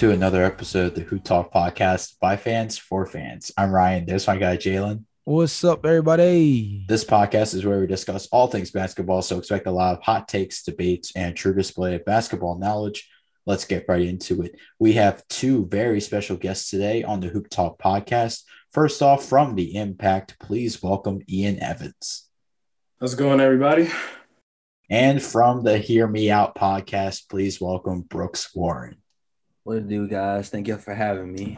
Welcome to another episode of the Hoop Talk podcast by fans for fans. I'm Ryan. There's my guy, Jalen. What's up, everybody? This podcast is where we discuss all things basketball, so expect a lot of hot takes, debates, and true display of basketball knowledge. Let's get right into it. We have two very special guests today on the Hoop Talk podcast. First off, from the Impact, please welcome Ian Evans. How's it going, everybody? And from the Hear Me Out podcast, please welcome Brooks Warren. What to do, guys? Thank you for having me.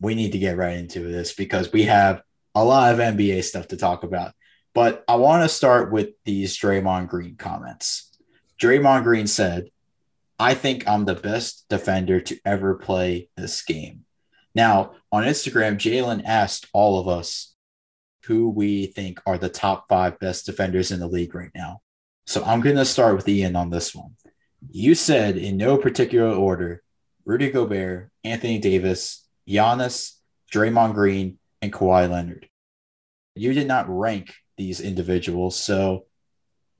We need to get right into this because we have a lot of NBA stuff to talk about. But I want to start with these Draymond Green comments. Draymond Green said, I think I'm the best defender to ever play this game. Now, on Instagram, Jalen asked all of us who we think are the top five best defenders in the league right now. So I'm going to start with Ian on this one. You said, in no particular order, Rudy Gobert, Anthony Davis, Giannis, Draymond Green, and Kawhi Leonard. You did not rank these individuals, so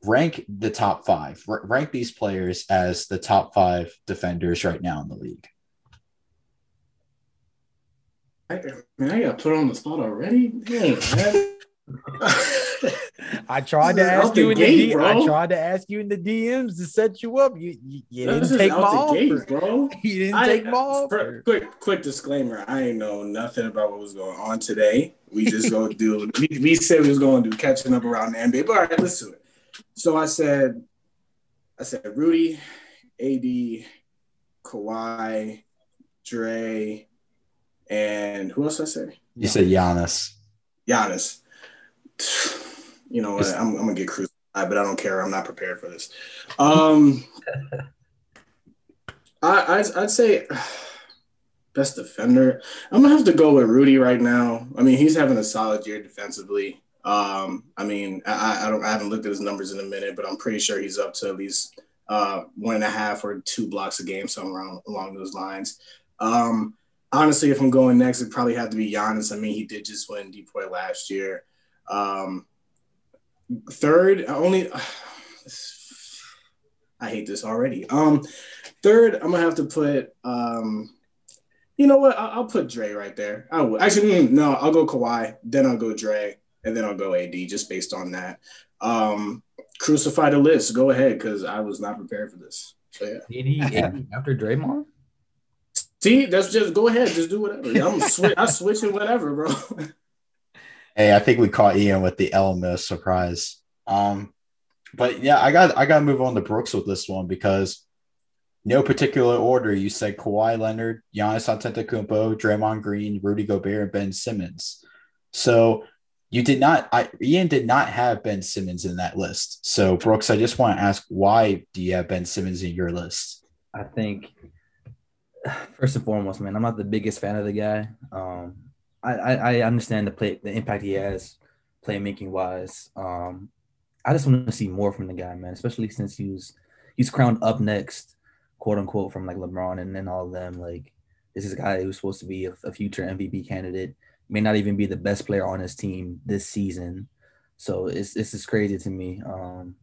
rank the top five. R- rank these players as the top five defenders right now in the league. I, man, I got put on the spot already. Dang, man. I tried to This is ask out you the in gate, the D- I bro. tried to ask you in the DMs to set you up. You you, you This didn't take my out the gate, offer. bro. You didn't I- take my uh, fir- offer. quick, quick disclaimer: I ain't know nothing about what was going on today. We just go do. We, we said we was going to do catching up around the NBA. But all right, let's do it. So I said, I said Rudy, AD, Kawhi, Dre, and who else I say? You said Giannis. Giannis. You know? I'm, I'm gonna get crucified, but I don't care. I'm not prepared for this. Um, I I'd, I'd say best defender. I'm gonna have to go with Rudy right now. I mean, he's having a solid year defensively. Um, I mean, I, I don't I haven't looked at his numbers in a minute, but I'm pretty sure he's up to at least uh, one and a half or two blocks a game, somewhere around, along those lines. Um, honestly, if I'm going next, it'd probably have to be Giannis. I mean, he did just win DPOY last year. Um, third, I only I hate this already. Um, third, I'm gonna have to put. Um, you know what? I'll, I'll put Dre right there. I would actually mm, no. I'll go Kawhi, then I'll go Dre, and then I'll go AD just based on that. Um, crucify the list. Go ahead, because I was not prepared for this. So yeah. AD, AD after Draymond? See, that's just go ahead, just do whatever. I'm swi- I switch it whatever, bro. Hey, I think we caught Ian with the element of surprise. Um, but yeah, I got I got to move on to Brooks with this one because no particular order. You said Kawhi Leonard, Giannis Antetokounmpo, Draymond Green, Rudy Gobert, and Ben Simmons. So you did not. I Ian did not have Ben Simmons in that list. So Brooks, I just want to ask, why do you have Ben Simmons in your list? I think first and foremost, man, I'm not the biggest fan of the guy. Um, I, I, understand the play, the impact he has, playmaking wise. Um, I just want to see more from the guy, man. Especially since he was he's crowned up next, quote unquote, from like LeBron and, and all of them. Like this is a guy who's supposed to be a, a future MVP candidate. May not even be the best player on his team this season. So it's it's just crazy to me. Um,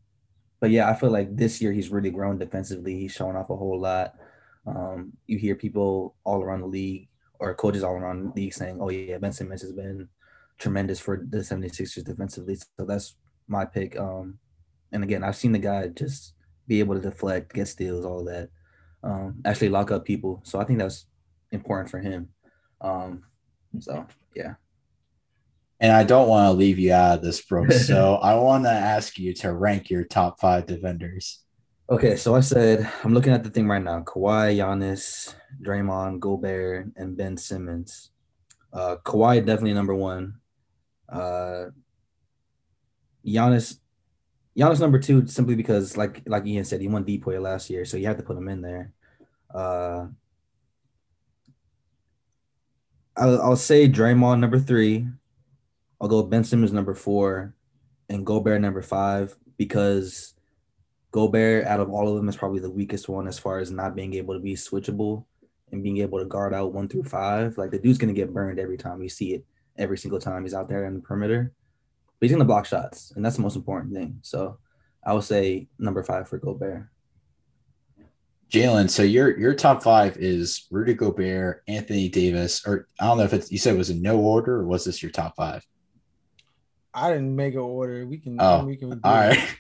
but yeah, I feel like this year he's really grown defensively. He's showing off a whole lot. Um, you hear people all around the league or coaches all around the league saying, oh, yeah, Ben Simmons has been tremendous for the 76ers defensively. So that's my pick. Um, and again, I've seen the guy just be able to deflect, get steals, all that, um, actually lock up people. So I think that's important for him. Um, so, yeah. And I don't want to leave you out of this, Brooks. So I want to ask you to rank your top five defenders. Okay, so I said I'm looking at the thing right now: Kawhi, Giannis, Draymond, Gobert, and Ben Simmons. Uh, Kawhi definitely number one. Uh, Giannis, Giannis number two simply because, like like Ian said, he won DPOY last year, so you have to put him in there. Uh, I'll, I'll say Draymond number three. I'll go Ben Simmons number four, and Gobert number five because Gobert, out of all of them, is probably the weakest one as far as not being able to be switchable and being able to guard out one through five. Like the dude's gonna get burned every time we see it, every single time he's out there in the perimeter. But he's gonna block shots, and that's the most important thing. So I would say number five for Gobert. Jalen, so your your top five is Rudy Gobert, Anthony Davis, or I don't know if it's you said it was in no order or was this your top five? I didn't make an order. We can. Oh, we can do All it. right.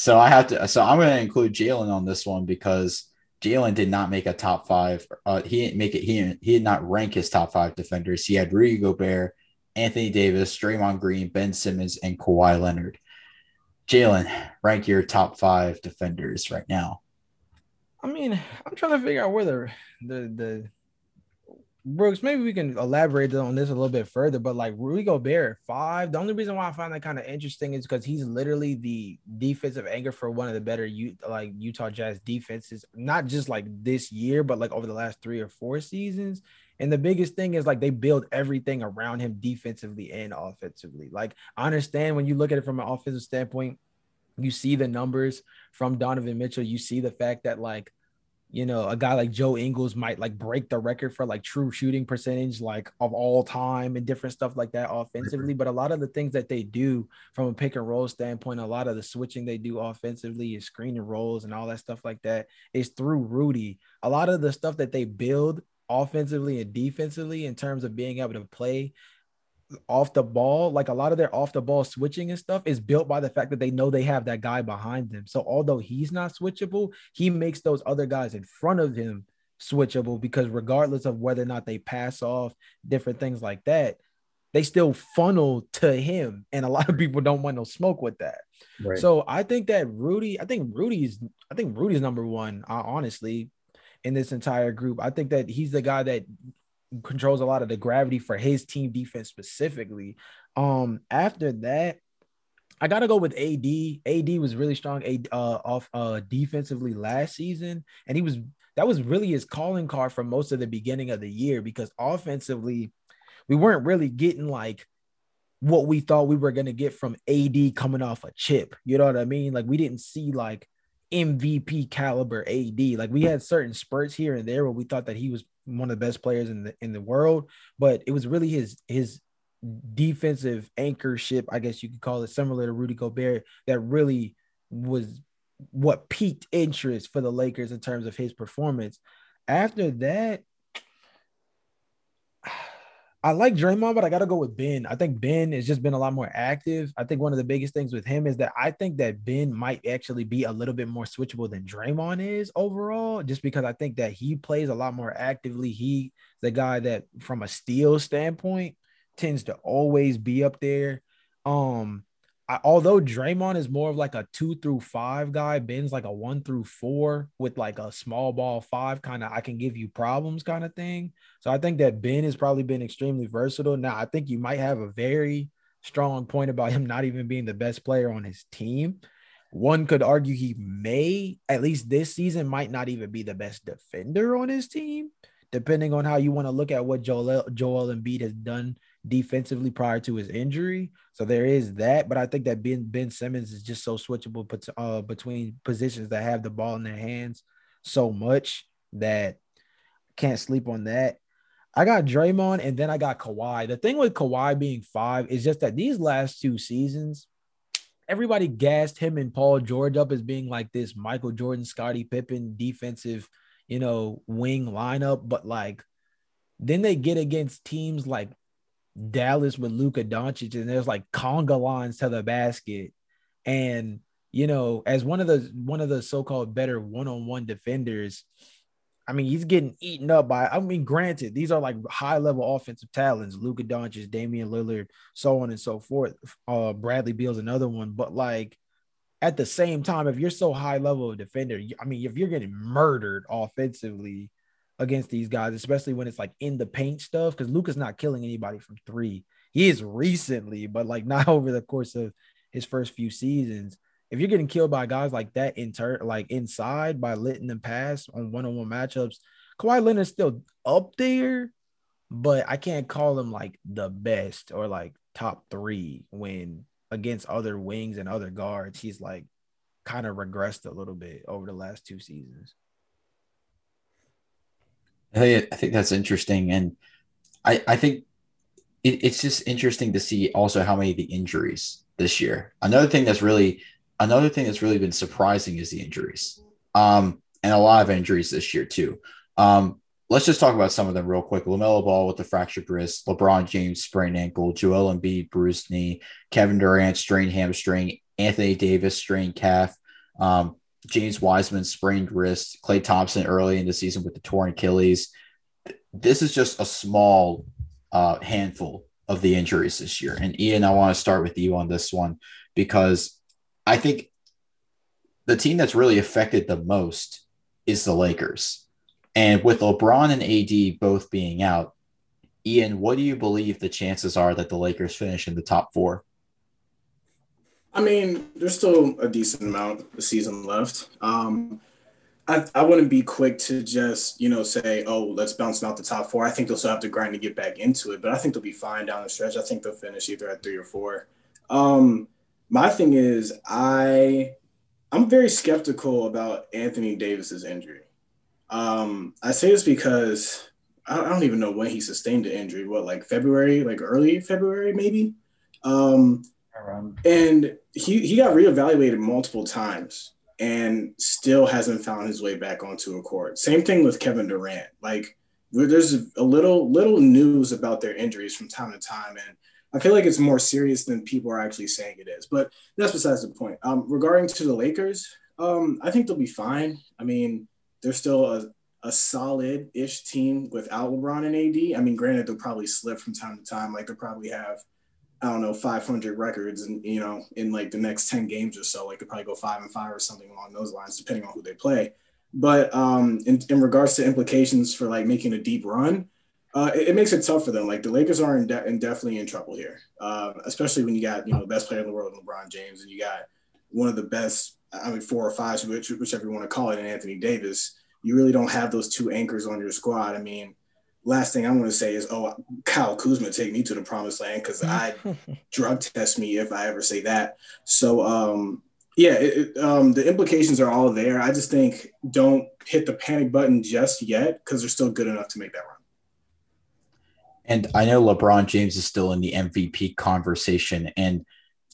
So I have to. So I'm going to include Jalen on this one because Jalen did not make a top five. Uh, he didn't make it. He he did not rank his top five defenders. He had Rudy Gobert, Anthony Davis, Draymond Green, Ben Simmons, and Kawhi Leonard. Jalen, rank your top five defenders right now. I mean, I'm trying to figure out where the the the Brooks. Maybe we can elaborate on this a little bit further. But like Rudy Gobert, five. The only reason why I find that kind of interesting is because he's literally the defensive anchor for one of the better U, like Utah Jazz defenses, not just like this year, but like over the last three or four seasons. And the biggest thing is like they build everything around him defensively and offensively. Like I understand when you look at it from an offensive standpoint, you see the numbers from Donovan Mitchell. You see the fact that like, you know, a guy like Joe Ingles might like break the record for like true shooting percentage, like of all time and different stuff like that offensively. But a lot of the things that they do from a pick and roll standpoint, a lot of the switching they do offensively is screen and rolls and all that stuff like that is through Rudy. A lot of the stuff that they build offensively and defensively in terms of being able to play off the ball, like a lot of their off the ball switching and stuff is built by the fact that they know they have that guy behind them. So although he's not switchable, he makes those other guys in front of him switchable because regardless of whether or not they pass off different things like that, they still funnel to him. And a lot of people don't want no smoke with that. Right. So I think that Rudy, I think Rudy's, I think Rudy's number one, honestly, in this entire group. I think that he's the guy that controls a lot of the gravity for his team defense specifically. Um, after that, I gotta go with AD. AD was really strong uh, off uh, defensively last season, and he was that was really his calling card for most of the beginning of the year because offensively, we weren't really getting like what we thought we were gonna get from AD coming off a chip. You know what I mean? Like we didn't see like MVP caliber AD. Like we had certain spurts here and there where we thought that he was one of the best players in the in the world, but it was really his his defensive anchorship, I guess you could call it, similar to Rudy Gobert, that really was what piqued interest for the Lakers in terms of his performance. After that, I like Draymond, but I got to go with Ben. I think Ben has just been a lot more active. I think one of the biggest things with him is that I think that Ben might actually be a little bit more switchable than Draymond is overall, just because I think that he plays a lot more actively. He the guy that, from a steal standpoint, tends to always be up there. Um, I, although Draymond is more of like a two through five guy, Ben's like a one through four with like a small ball five kind of I can give you problems kind of thing. So I think that Ben has probably been extremely versatile. Now I think you might have a very strong point about him not even being the best player on his team. One could argue he may, at least this season, might not even be the best defender on his team, depending on how you want to look at what Joel Joel Embiid has done defensively prior to his injury. So there is that, but I think that Ben Ben Simmons is just so switchable uh, between positions that have the ball in their hands so much that can't sleep on that. I got Draymond and then I got Kawhi. The thing with Kawhi being five is just that these last two seasons, everybody gassed him and Paul George up as being like this Michael Jordan, Scottie Pippen defensive, you know, wing lineup. But like, then they get against teams like Dallas with Luka Doncic, and there's like conga lines to the basket. And you know, as one of the one of the so-called better one-on-one defenders, I mean, he's getting eaten up by. I mean, granted, these are like high-level offensive talents: Luka Doncic, Damian Lillard, so on and so forth. Uh, Bradley Beal's another one, but like at the same time, if you're so high level of defender, I mean, if you're getting murdered offensively against these guys, especially when it's like in the paint stuff, because Luka's not killing anybody from three. He is recently, but like not over the course of his first few seasons. If you're getting killed by guys like that in turn, like inside by letting them pass on one-on-one matchups, Kawhi Leonard's still up there, but I can't call him like the best or like top three when against other wings and other guards. He's like kind of regressed a little bit over the last two seasons. I think, that's interesting. And I, I think it, it's just interesting to see also how many of the injuries this year. Another thing that's really another thing that's really been surprising is the injuries. Um, and a lot of injuries this year too. Um, let's just talk about some of them real quick. LaMelo Ball with the fractured wrist, LeBron James sprained ankle, Joel Embiid bruised knee, Kevin Durant strained hamstring, Anthony Davis strained calf, um, James Wiseman sprained wrist, Klay Thompson early in the season with the torn Achilles. This is just a small uh, handful of the injuries this year. And Ian, I want to start with you on this one because I think the team that's really affected the most is the Lakers. And with LeBron and AD both being out, Ian, what do you believe the chances are that the Lakers finish in the top four? I mean, there's still a decent amount of season left. Um, I, I wouldn't be quick to just, you know, say, oh, let's bounce out the top four. I think they'll still have to grind to get back into it, but I think they'll be fine down the stretch. I think they'll finish either at three or four. Um, my thing is, I I'm very skeptical about Anthony Davis's injury. Um, I say this because I don't even know when he sustained the injury. What, like February, like early February, maybe? Um, and he, he got reevaluated multiple times and still hasn't found his way back onto a court. Same thing with Kevin Durant. Like there's a little little news about their injuries from time to time, and I feel like it's more serious than people are actually saying it is. But that's besides the point. Um, regarding to the Lakers, um, I think they'll be fine. I mean, they're still a, a solid-ish team without LeBron and AD. I mean, granted, they'll probably slip from time to time. Like they'll probably have, I don't know, 500 records, and you know, in like the next 10 games or so, like they'll probably go five and five or something along those lines, depending on who they play. But um, in, in regards to implications for like making a deep run, uh, it, it, makes it tough for them. Like the Lakers are in, de- in definitely in trouble here, uh, especially when you got you know the best player in the world, LeBron James, and you got one of the best, I mean, four or five, which, whichever you want to call it, in Anthony Davis. You really don't have those two anchors on your squad. I mean, last thing I want to say is, oh, Kyle Kuzma take me to the promised land because I drug test me if I ever say that. So, um, yeah, it, um, the implications are all there. I just think don't hit the panic button just yet because they're still good enough to make that run. And I know LeBron James is still in the MVP conversation, and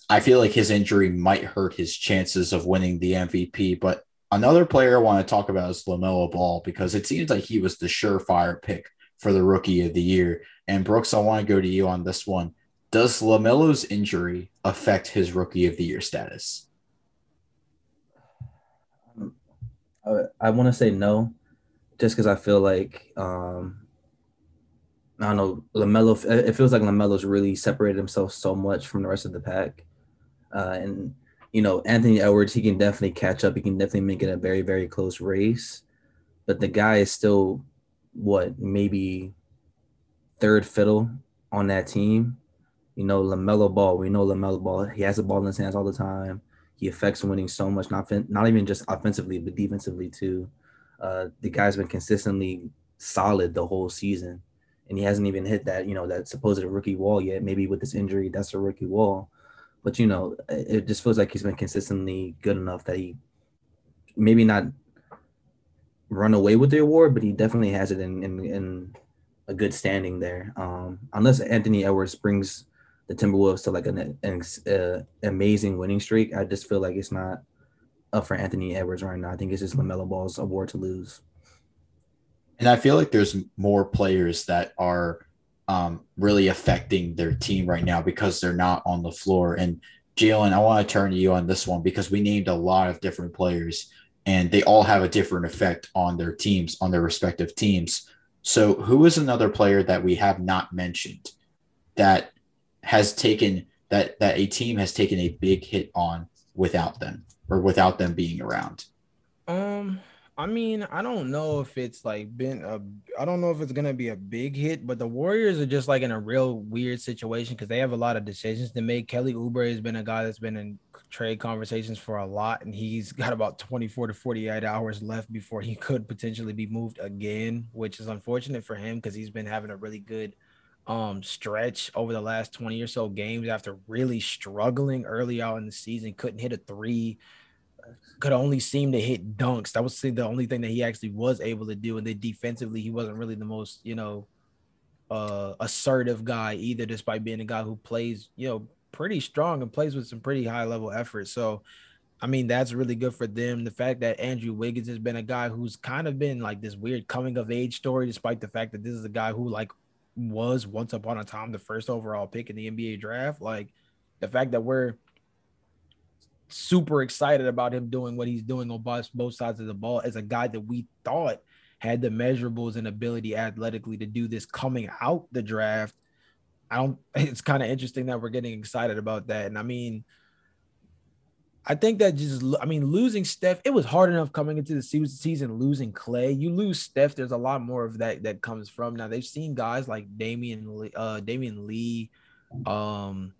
I feel like his injury might hurt his chances of winning the MVP. But another player I want to talk about is LaMelo Ball because it seems like he was the surefire pick for the rookie of the year. And Brooks, I want to go to you on this one. Does LaMelo's injury affect his rookie of the year status? I want to say no, just because I feel like um, I don't know, Lamelo. It feels like Lamelo's really separated himself so much from the rest of the pack, uh, and you know Anthony Edwards. He can definitely catch up. He can definitely make it a very very close race, but the guy is still what maybe third fiddle on that team. You know, Lamelo Ball. We know Lamelo Ball. He has the ball in his hands all the time. He affects winning so much, not not even just offensively, but defensively too. Uh, the guy's been consistently solid the whole season and he hasn't even hit that you know that supposed rookie wall yet. Maybe with this injury, that's a rookie wall. But you know, it just feels like he's been consistently good enough that he maybe not run away with the award, but he definitely has it in in, in a good standing there. Um, unless Anthony Edwards brings the Timberwolves to like an, an uh, amazing winning streak, I just feel like it's not up for Anthony Edwards right now. I think it's just Lamelo Ball's award to lose. And I feel like there's more players that are um, really affecting their team right now because they're not on the floor. And Jalen, I want to turn to you on this one because we named a lot of different players and they all have a different effect on their teams, on their respective teams. So, who is another player that we have not mentioned that has taken that that a team has taken a big hit on without them or without them being around? Um, I mean, I don't know if it's like been a I don't know if it's gonna be a big hit, but the Warriors are just like in a real weird situation because they have a lot of decisions to make. Kelly Oubre has been a guy that's been in trade conversations for a lot, and he's got about 24 to 48 hours left before he could potentially be moved again, which is unfortunate for him because he's been having a really good um stretch over the last 20 or so games after really struggling early out in the season, couldn't hit a three could only seem to hit dunks. That was the only thing that he actually was able to do. And then defensively, he wasn't really the most, you know, uh assertive guy either, despite being a guy who plays, you know, pretty strong and plays with some pretty high level effort. So I mean, that's really good for them. The fact that Andrew Wiggins has been a guy who's kind of been like this weird coming of age story, despite the fact that this is a guy who like was once upon a time the first overall pick in the NBA draft. Like the fact that we're super excited about him doing what he's doing on both, both sides of the ball as a guy that we thought had the measurables and ability athletically to do this coming out the draft. I don't, it's kind of interesting that we're getting excited about that. And I mean, I think that just, I mean, losing Steph, it was hard enough coming into the season losing Klay. You lose Steph, there's a lot more of that that comes from. Now they've seen guys like Damion, uh, Damion Lee, um,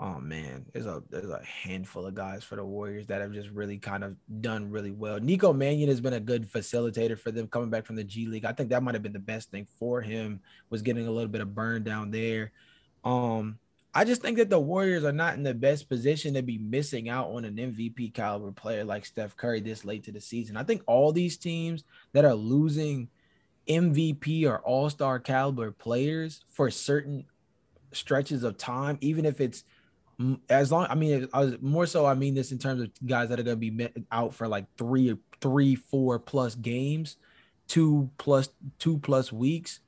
oh man, there's a there's a handful of guys for the Warriors that have just really kind of done really well. Nico Mannion has been a good facilitator for them coming back from the G League. I think that might have been the best thing for him was getting a little bit of burn down there. Um, I just think that the Warriors are not in the best position to be missing out on an MVP caliber player like Steph Curry this late to the season. I think all these teams that are losing MVP or All Star caliber players for certain stretches of time, even if it's as long I mean more so I mean this in terms of guys that are going to be out for like three three four plus games, two plus two plus weeks.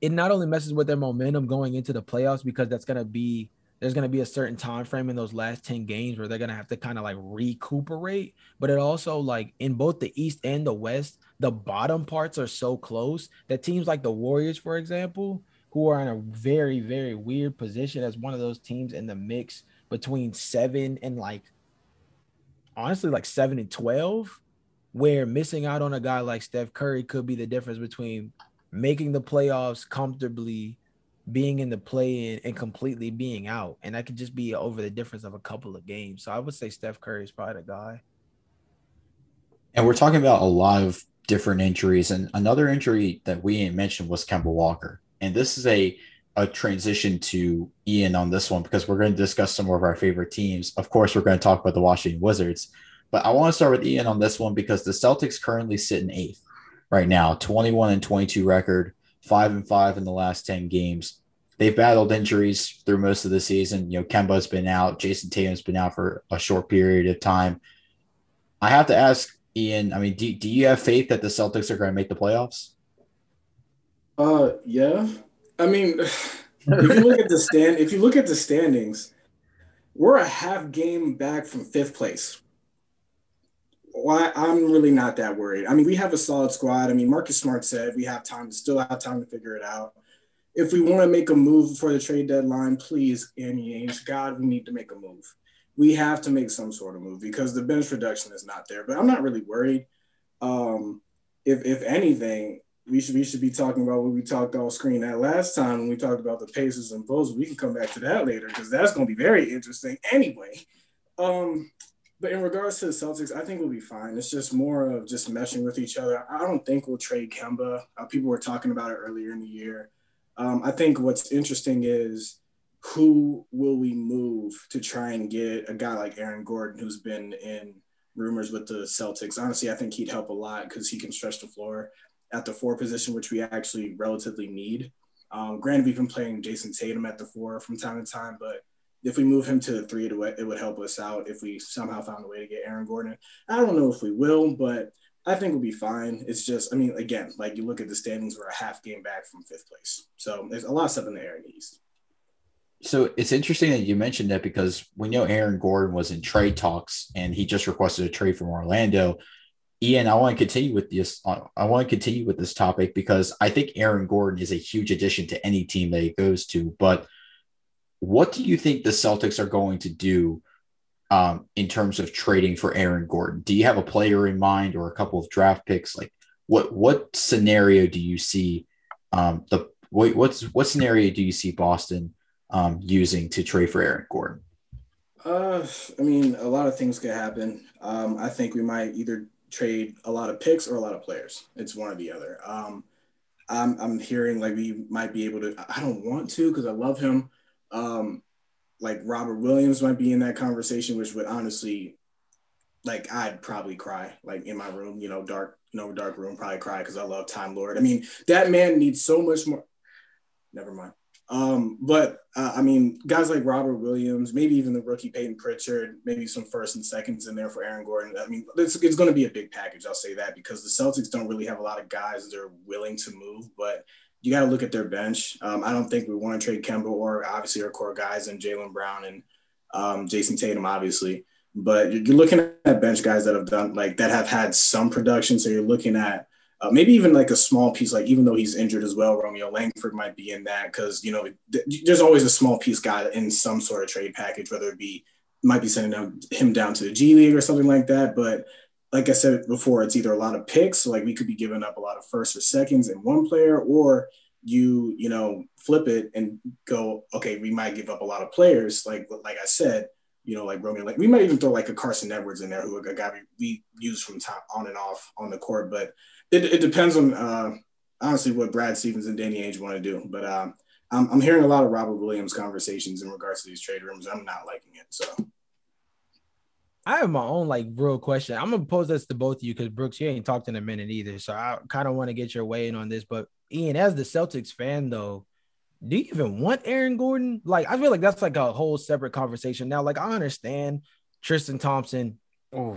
It not only messes with their momentum going into the playoffs because that's going to be there's going to be a certain time frame in those last 10 games where they're going to have to kind of like recuperate but it also like in both the east and the west the bottom parts are so close that teams like the warriors for example who are in a very, very weird position as one of those teams in the mix between seven and like honestly like seven and 12, where missing out on a guy like Steph Curry could be the difference between making the playoffs comfortably, being in the play in, and completely being out. And that could just be over the difference of a couple of games. So I would say Steph Curry is probably the guy. And we're talking about a lot of different injuries. And another injury that we didn't mention was Kemba Walker and this is a a transition to Ian on this one because we're going to discuss some more of our favorite teams. Of course, we're going to talk about the Washington Wizards, but I want to start with Ian on this one because the Celtics currently sit in eighth right now, 21 and 22 record, five and five in the last 10 games. They've battled injuries through most of the season. You know, Kemba's been out, Jayson Tatum's been out for a short period of time. I have to ask Ian, I mean, do, do you have faith that the Celtics are going to make the playoffs? Uh, yeah. I mean, if you look at the stand, if you look at the standings, we're a half game back from fifth place. Why I'm really not that worried. I mean, we have a solid squad. I mean, Marcus Smart said we have time, to still have time to figure it out. If we want to make a move before the trade deadline, please, Danny Ainge, God, we need to make a move. We have to make some sort of move because the bench reduction is not there. But I'm not really worried. Um, if if anything, we should we should be talking about what we talked off screen that last time when we talked about the Pacers and Bulls. We can come back to that later because that's going to be very interesting anyway. Um, but in regards to the Celtics, I think we'll be fine. It's just more of just meshing with each other. I don't think we'll trade Kemba. Uh, people were talking about it earlier in the year. Um, I think what's interesting is who will we move to try and get a guy like Aaron Gordon, who's been in rumors with the Celtics. Honestly, I think he'd help a lot because he can stretch the floor at the four position, which we actually relatively need. Um, granted, we've been playing Jayson Tatum at the four from time to time, but if we move him to the three, it would, it would help us out if we somehow found a way to get Aaron Gordon. I don't know if we will, but I think we'll be fine. It's just, I mean, again, like you look at the standings, we're a half game back from fifth place. So there's a lot of stuff in the air in the East. So it's interesting that you mentioned that because we know Aaron Gordon was in trade talks and he just requested a trade from Orlando. Ian, I want to continue with this. Uh, I want to continue with this topic because I think Aaron Gordon is a huge addition to any team that he goes to. But what do you think the Celtics are going to do um, in terms of trading for Aaron Gordon? Do you have a player in mind or a couple of draft picks? Like, what what scenario do you see? Um, the what, what's what scenario do you see Boston um, using to trade for Aaron Gordon? Uh, I mean, a lot of things could happen. Um, I think we might either trade a lot of picks or a lot of players. It's one or the other. Um, I'm, I'm hearing like we might be able to. I don't want to because I love him. Um, like Robert Williams might be in that conversation, which would honestly, like, I'd probably cry, like in my room, you know, dark, no dark room, probably cry because I love Time Lord. I mean, that man needs so much more. Never mind. Um, but uh, I mean, guys like Robert Williams, maybe even the rookie Payton Pritchard, maybe some first and seconds in there for Aaron Gordon. I mean, it's, it's going to be a big package. I'll say that because the Celtics don't really have a lot of guys that are willing to move, but you got to look at their bench. Um, I don't think we want to trade Kemba or obviously our core guys and Jaylen Brown and um, Jayson Tatum, obviously. But you're looking at bench guys that have done like that have had some production. So you're looking at uh, maybe even like a small piece, like even though he's injured as well, Romeo Langford might be in that because you know th- there's always a small piece guy in some sort of trade package, whether it be might be sending him down to the G League or something like that. But like I said before, it's either a lot of picks, so like we could be giving up a lot of first or seconds in one player, or you you know flip it and go, okay, we might give up a lot of players, like like I said, you know, like Romeo, like we might even throw like a Carsen Edwards in there, who a guy we, we use from time on and off on the court, but it, it depends on uh, honestly what Brad Stevens and Danny Ainge want to do. But um, I'm, I'm hearing a lot of Robert Williams conversations in regards to these trade rooms. I'm not liking it. So I have my own like real question. I'm gonna pose this to both of you because Brooks, you ain't talked in a minute either. So I kind of want to get your way in on this. But Ian, as the Celtics fan though, do you even want Aaron Gordon? Like, I feel like that's like a whole separate conversation. Now, like I understand Tristan Thompson. Oh,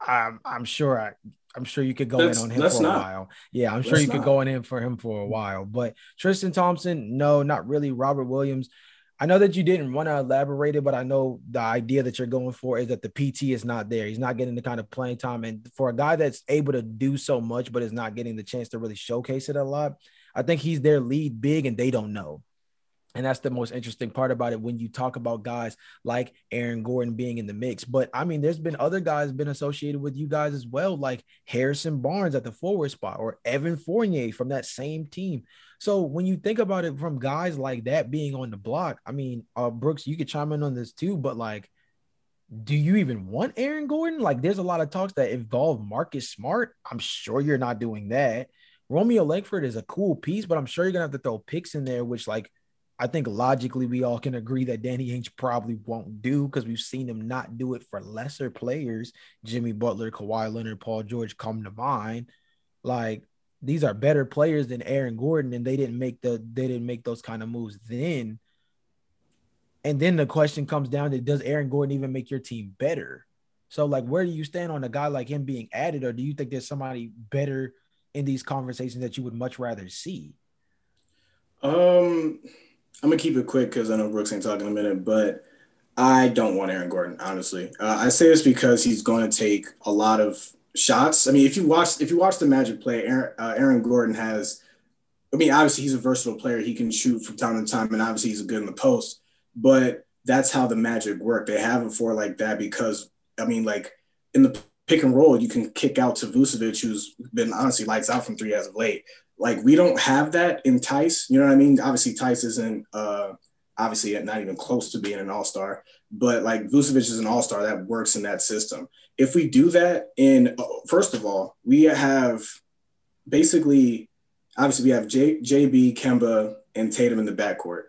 I'm I'm sure I I'm sure you could go in on him for a not. while. Yeah, I'm sure you could go in him for him for a while. But Tristan Thompson, no, not really. Robert Williams. I know that you didn't want to elaborate it, but I know the idea that you're going for is that the PT is not there. He's not getting the kind of playing time. And for a guy that's able to do so much, but is not getting the chance to really showcase it a lot, I think he's their lead big and they don't know. And that's the most interesting part about it when you talk about guys like Aaron Gordon being in the mix. But I mean, there's been other guys been associated with you guys as well, like Harrison Barnes at the forward spot or Evan Fournier from that same team. So when you think about it from guys like that being on the block, I mean, uh, Brooks, you could chime in on this too, but like, do you even want Aaron Gordon? Like, there's a lot of talks that involve Marcus Smart. I'm sure you're not doing that. Romeo Langford is a cool piece, but I'm sure you're gonna have to throw picks in there, which like I think logically we all can agree that Danny Ainge probably won't do because we've seen him not do it for lesser players. Jimmy Butler, Kawhi Leonard, Paul George come to mind. Like these are better players than Aaron Gordon, and they didn't make the they didn't make those kind of moves then. And then the question comes down to does Aaron Gordon even make your team better? So like where do you stand on a guy like him being added, or do you think there's somebody better in these conversations that you would much rather see? Um I'm gonna keep it quick because I know Brooks ain't talking a minute, but I don't want Aaron Gordon. Honestly, uh, I say this because he's going to take a lot of shots. I mean, if you watch if you watch the Magic play, Aaron, uh, Aaron Gordon has. I mean, obviously he's a versatile player. He can shoot from time to time, and obviously he's good in the post. But that's how the Magic work. They have a four like that because I mean, like in the pick and roll, you can kick out to Vucevic, who's been honestly lights out from three as of late like we don't have that in Theis. You know what I mean? Obviously, Theis isn't uh, obviously not even close to being an all star, but like Vucevic is an all star that works in that system. If we do that in, uh, first of all, we have basically, obviously, we have J, JB, Kemba, and Tatum in the backcourt.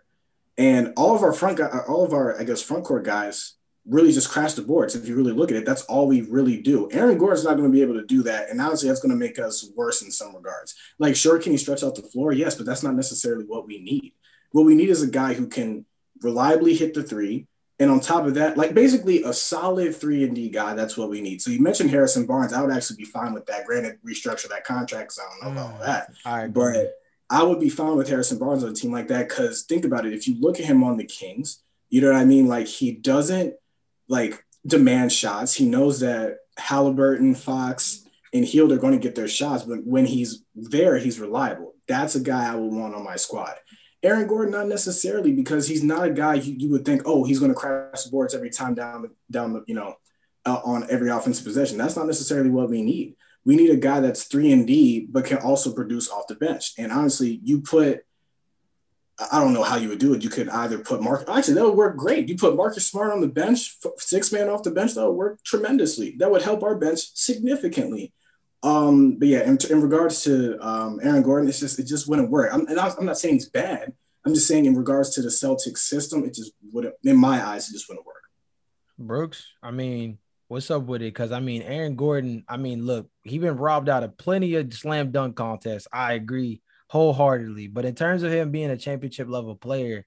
And all of our front guy, all of our, I guess, front court guys really just crash the boards. If you really look at it, that's all we really do. Aaron Gordon's not going to be able to do that. And honestly, that's going to make us worse in some regards. Like, sure, can he stretch out the floor? Yes, but that's not necessarily what we need. What we need is a guy who can reliably hit the three. And on top of that, like basically a solid three and D guy, that's what we need. So you mentioned Harrison Barnes. I would actually be fine with that. Granted, restructure that contract because I don't know about mm, that. I but I would be fine with Harrison Barnes on a team like that because think about it. If you look at him on the Kings, you know what I mean? Like he doesn't – like demand shots. He knows that Halliburton, Fox, and Hield are going to get their shots, but when he's there, he's reliable. That's a guy I would want on my squad. Aaron Gordon, not necessarily, because he's not a guy you, you would think, oh, he's going to crash the boards every time down the down the you know uh, on every offensive possession. That's not necessarily what we need. We need a guy that's three and D, but can also produce off the bench. And honestly, you put I don't know how you would do it. You could either put Mark. Actually, that would work great. You put Marcus Smart on the bench, six man off the bench. That would work tremendously. That would help our bench significantly. Um, but yeah, in, in regards to um, Aaron Gordon, it's just it just wouldn't work. I'm, and I'm not saying he's bad. I'm just saying in regards to the Celtics system, it just wouldn't, in my eyes, it just wouldn't work. Brooks, I mean, what's up with it? Because I mean, Aaron Gordon, I mean, look, he's been robbed out of plenty of slam dunk contests. I agree wholeheartedly. But in terms of him being a championship level player,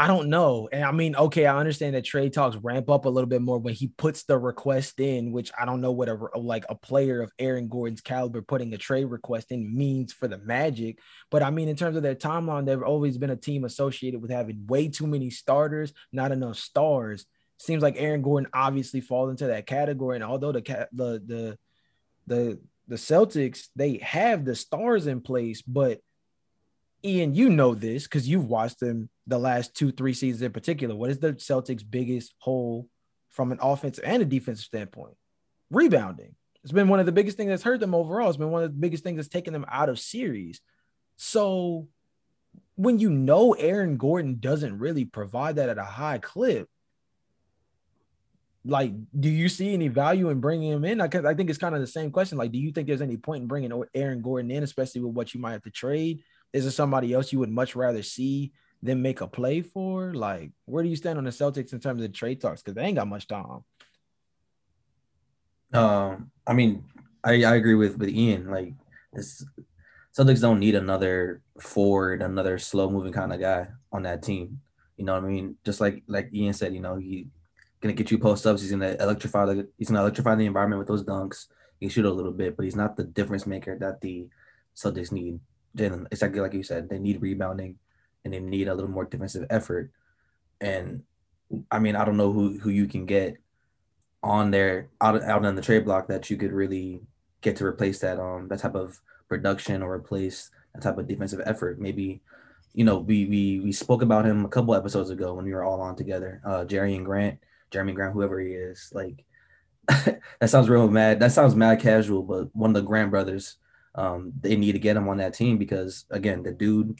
I don't know. And I mean, okay, I understand that trade talks ramp up a little bit more when he puts the request in, which I don't know what a like a player of Aaron Gordon's caliber putting a trade request in means for the Magic. But I mean, in terms of their timeline, they've always been a team associated with having way too many starters, not enough stars. Seems like Aaron Gordon obviously falls into that category. And although the the the the the Celtics they have the stars in place, but Ian, you know this because you've watched them the last two, three seasons in particular. What is the Celtics' biggest hole from an offensive and a defensive standpoint? Rebounding. It's been one of the biggest things that's hurt them overall. It's been one of the biggest things that's taken them out of series. So when you know Aaron Gordon doesn't really provide that at a high clip, like, do you see any value in bringing him in? I, I think it's kind of the same question. Like, do you think there's any point in bringing Aaron Gordon in, especially with what you might have to trade? Is there somebody else you would much rather see them make a play for? Like, where do you stand on the Celtics in terms of trade talks? Because they ain't got much time. Um, I mean, I, I agree with with Ian. Like, this Celtics don't need another forward, another slow moving kind of guy on that team. You know what I mean? Just like like Ian said, you know, he gonna get you post ups. He's gonna electrify the he's gonna electrify the environment with those dunks. He can shoot a little bit, but he's not the difference maker that the Celtics need. Jalen, exactly like you said, they need rebounding and they need a little more defensive effort. And I mean, I don't know who who you can get on there out out on the trade block that you could really get to replace that um that type of production or replace that type of defensive effort. Maybe, you know, we we we spoke about him a couple episodes ago when we were all on together. Uh and Grant, Jerami Grant, whoever he is, like that sounds real mad. That sounds mad casual, but one of the Grant brothers um, they need to get him on that team because again, the dude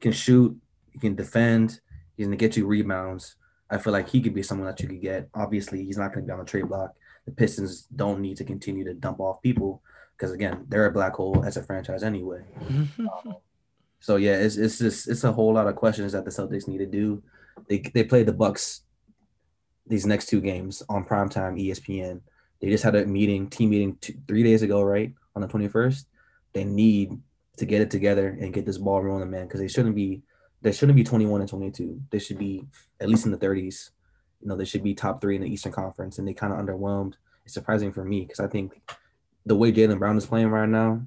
can shoot, he can defend, he's gonna get you rebounds. I feel like he could be someone that you could get. Obviously, he's not gonna be on the trade block. The Pistons don't need to continue to dump off people because again, they're a black hole as a franchise anyway. um, so yeah, it's it's just it's a whole lot of questions that the Celtics need to do. They they played the Bucks these next two games on primetime ESPN. They just had a meeting, team meeting two, three days ago, right? on the 21st, they need to get it together and get this ball rolling, man, because they shouldn't be they shouldn't be 21 and 22. They should be at least in the 30s. You know, they should be top three in the Eastern Conference, and they kind of underwhelmed. It's surprising for me because I think the way Jaylen Brown is playing right now,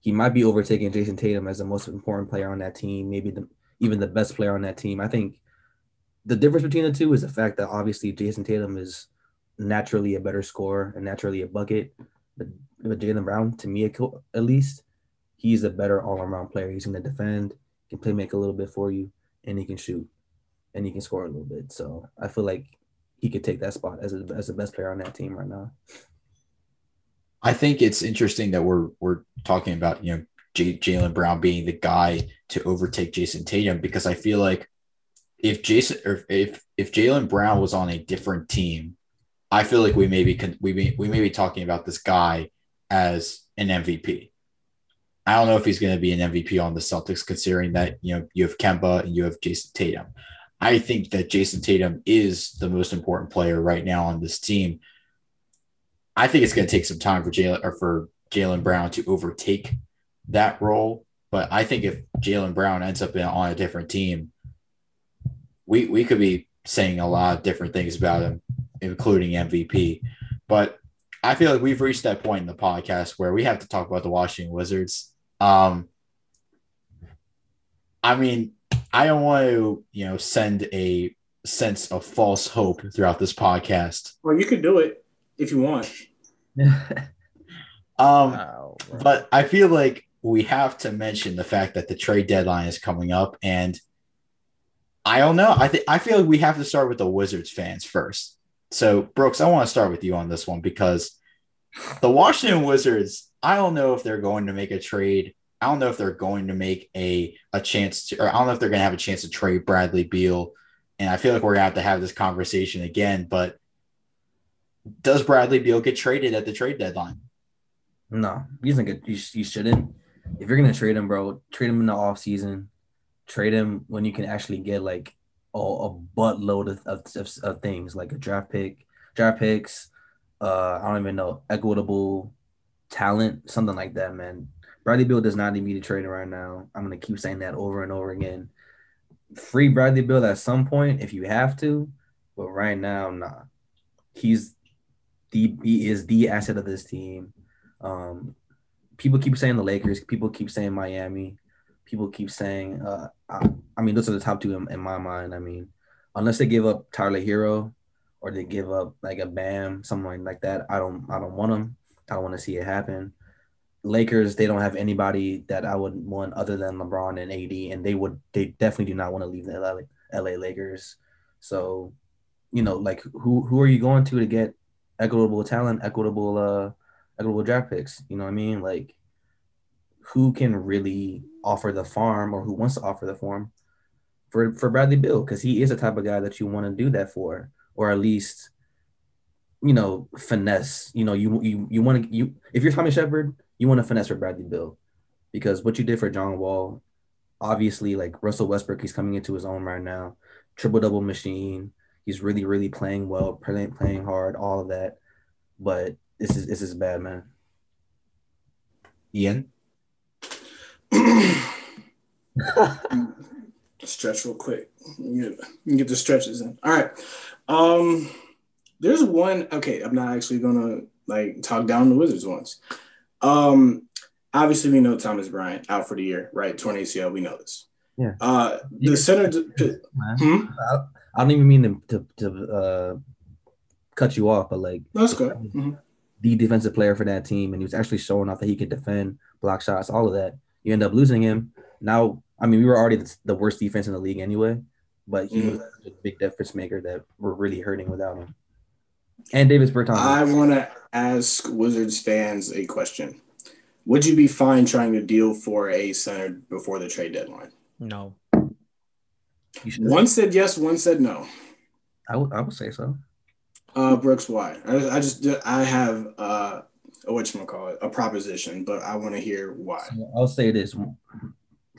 he might be overtaking Jayson Tatum as the most important player on that team, maybe the, even the best player on that team. I think the difference between the two is the fact that obviously Jayson Tatum is naturally a better scorer and naturally a bucket, but but Jaylen Brown, to me at least, he's a better all around player. He's going to defend, can play make a little bit for you, and he can shoot, and he can score a little bit. So I feel like he could take that spot as a, as the best player on that team right now. I think it's interesting that we're we're talking about you know J- Jaylen Brown being the guy to overtake Jayson Tatum because I feel like if Jason or if if Jaylen Brown was on a different team, I feel like we may be we may, we may be talking about this guy as an MVP. I don't know if he's going to be an MVP on the Celtics, considering that you know you have Kemba and you have Jayson Tatum. I think that Jayson Tatum is the most important player right now on this team. I think it's going to take some time for Jalen or for Jaylen Brown to overtake that role. But I think if Jaylen Brown ends up in, on a different team, we we could be saying a lot of different things about him, including MVP. But I feel like we've reached that point in the podcast where we have to talk about the Washington Wizards. Um, I mean, I don't want to, you know, send a sense of false hope throughout this podcast. Well, you could do it if you want. um, wow, but I feel like we have to mention the fact that the trade deadline is coming up, and I don't know. I think I feel like we have to start with the Wizards fans first. So, Brooks, I want to start with you on this one because the Washington Wizards, I don't know if they're going to make a trade. I don't know if they're going to make a, a chance to, or I don't know if they're going to have a chance to trade Bradley Beal. And I feel like we're going to have to have this conversation again. But does Bradley Beal get traded at the trade deadline? No, you you, you shouldn't. If you're going to trade him, bro, trade him in the off season. Trade him when you can actually get like a, buttload of, of, of, things like a draft pick, draft picks. Uh, I don't even know equitable talent, something like that, man. Bradley Beal does not need me to trade right now. I'm gonna keep saying that over and over again. Free Bradley Beal at some point if you have to, but right now, nah. He's the he is the asset of this team. Um, people keep saying the Lakers. People keep saying Miami. People keep saying. Uh, I, I mean, those are the top two in, in, my mind. I mean, unless they give up Tyler Herro or they give up like a Bam, something like that, I don't. I don't want them. I don't want to see it happen. Lakers, they don't have anybody that I would want other than LeBron and AD, and they would. They definitely do not want to leave the LA, LA Lakers. So, you know, like who who are you going to to get equitable talent, equitable uh equitable draft picks. You know what I mean? Like who can really offer the farm or who wants to offer the farm for for Bradley Beal because he is the type of guy that you want to do that for, or at least you know finesse. You know you you you want to you if you're Tommy Sheppard, you want to finesse for Bradley Beal because what you did for John Wall, obviously like Russell Westbrook, he's coming into his own right now, triple double machine. He's really really playing well, playing playing hard, all of that, but this is this is bad, man. Ian. Stretch real quick. You get, get the stretches in. All right. Um, there's one. Okay, I'm not actually gonna like talk down the Wizards once. Um, obviously we know Thomas Bryant out for the year, right? Torn ACL. We know this. Yeah. Uh, the yeah. center. hmm? I don't even mean to to, to uh, cut you off, but like that's good. Mm-hmm the defensive player for that team, and he was actually showing off that he could defend, block shots, all of that. You end up losing him. Now, I mean, we were already the, worst defense in the league anyway, but he mm. was a big difference maker that we're really hurting without him. And Davis Bertans. I want to ask Wizards fans a question. Would you be fine trying to deal for a center before the trade deadline? No. One said yes, one said no. I would, I would say so. Uh, Brooks, why? I, I just I have uh, what you call it, a proposition, but I want to hear why. I'll say this: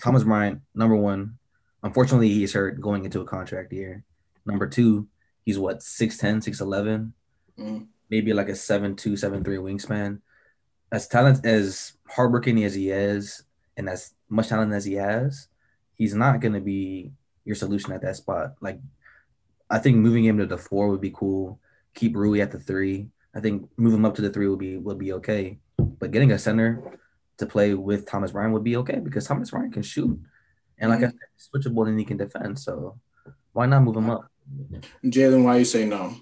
Thomas Bryant, number one. Unfortunately, he's hurt going into a contract year. Number two, he's what 6'10", 6'11", mm. maybe like a 7'2", 7'3", wingspan. As talent as hardworking as he is, and as much talent as he has, he's not going to be your solution at that spot. Like, I think moving him to the four would be cool keep Rui at the three. I think move him up to the three would be would be okay. But getting a center to play with Thomas Bryant would be okay because Thomas Bryant can shoot. And like mm-hmm. I said, switchable and he can defend. So why not move him up? Jalen, why you say no?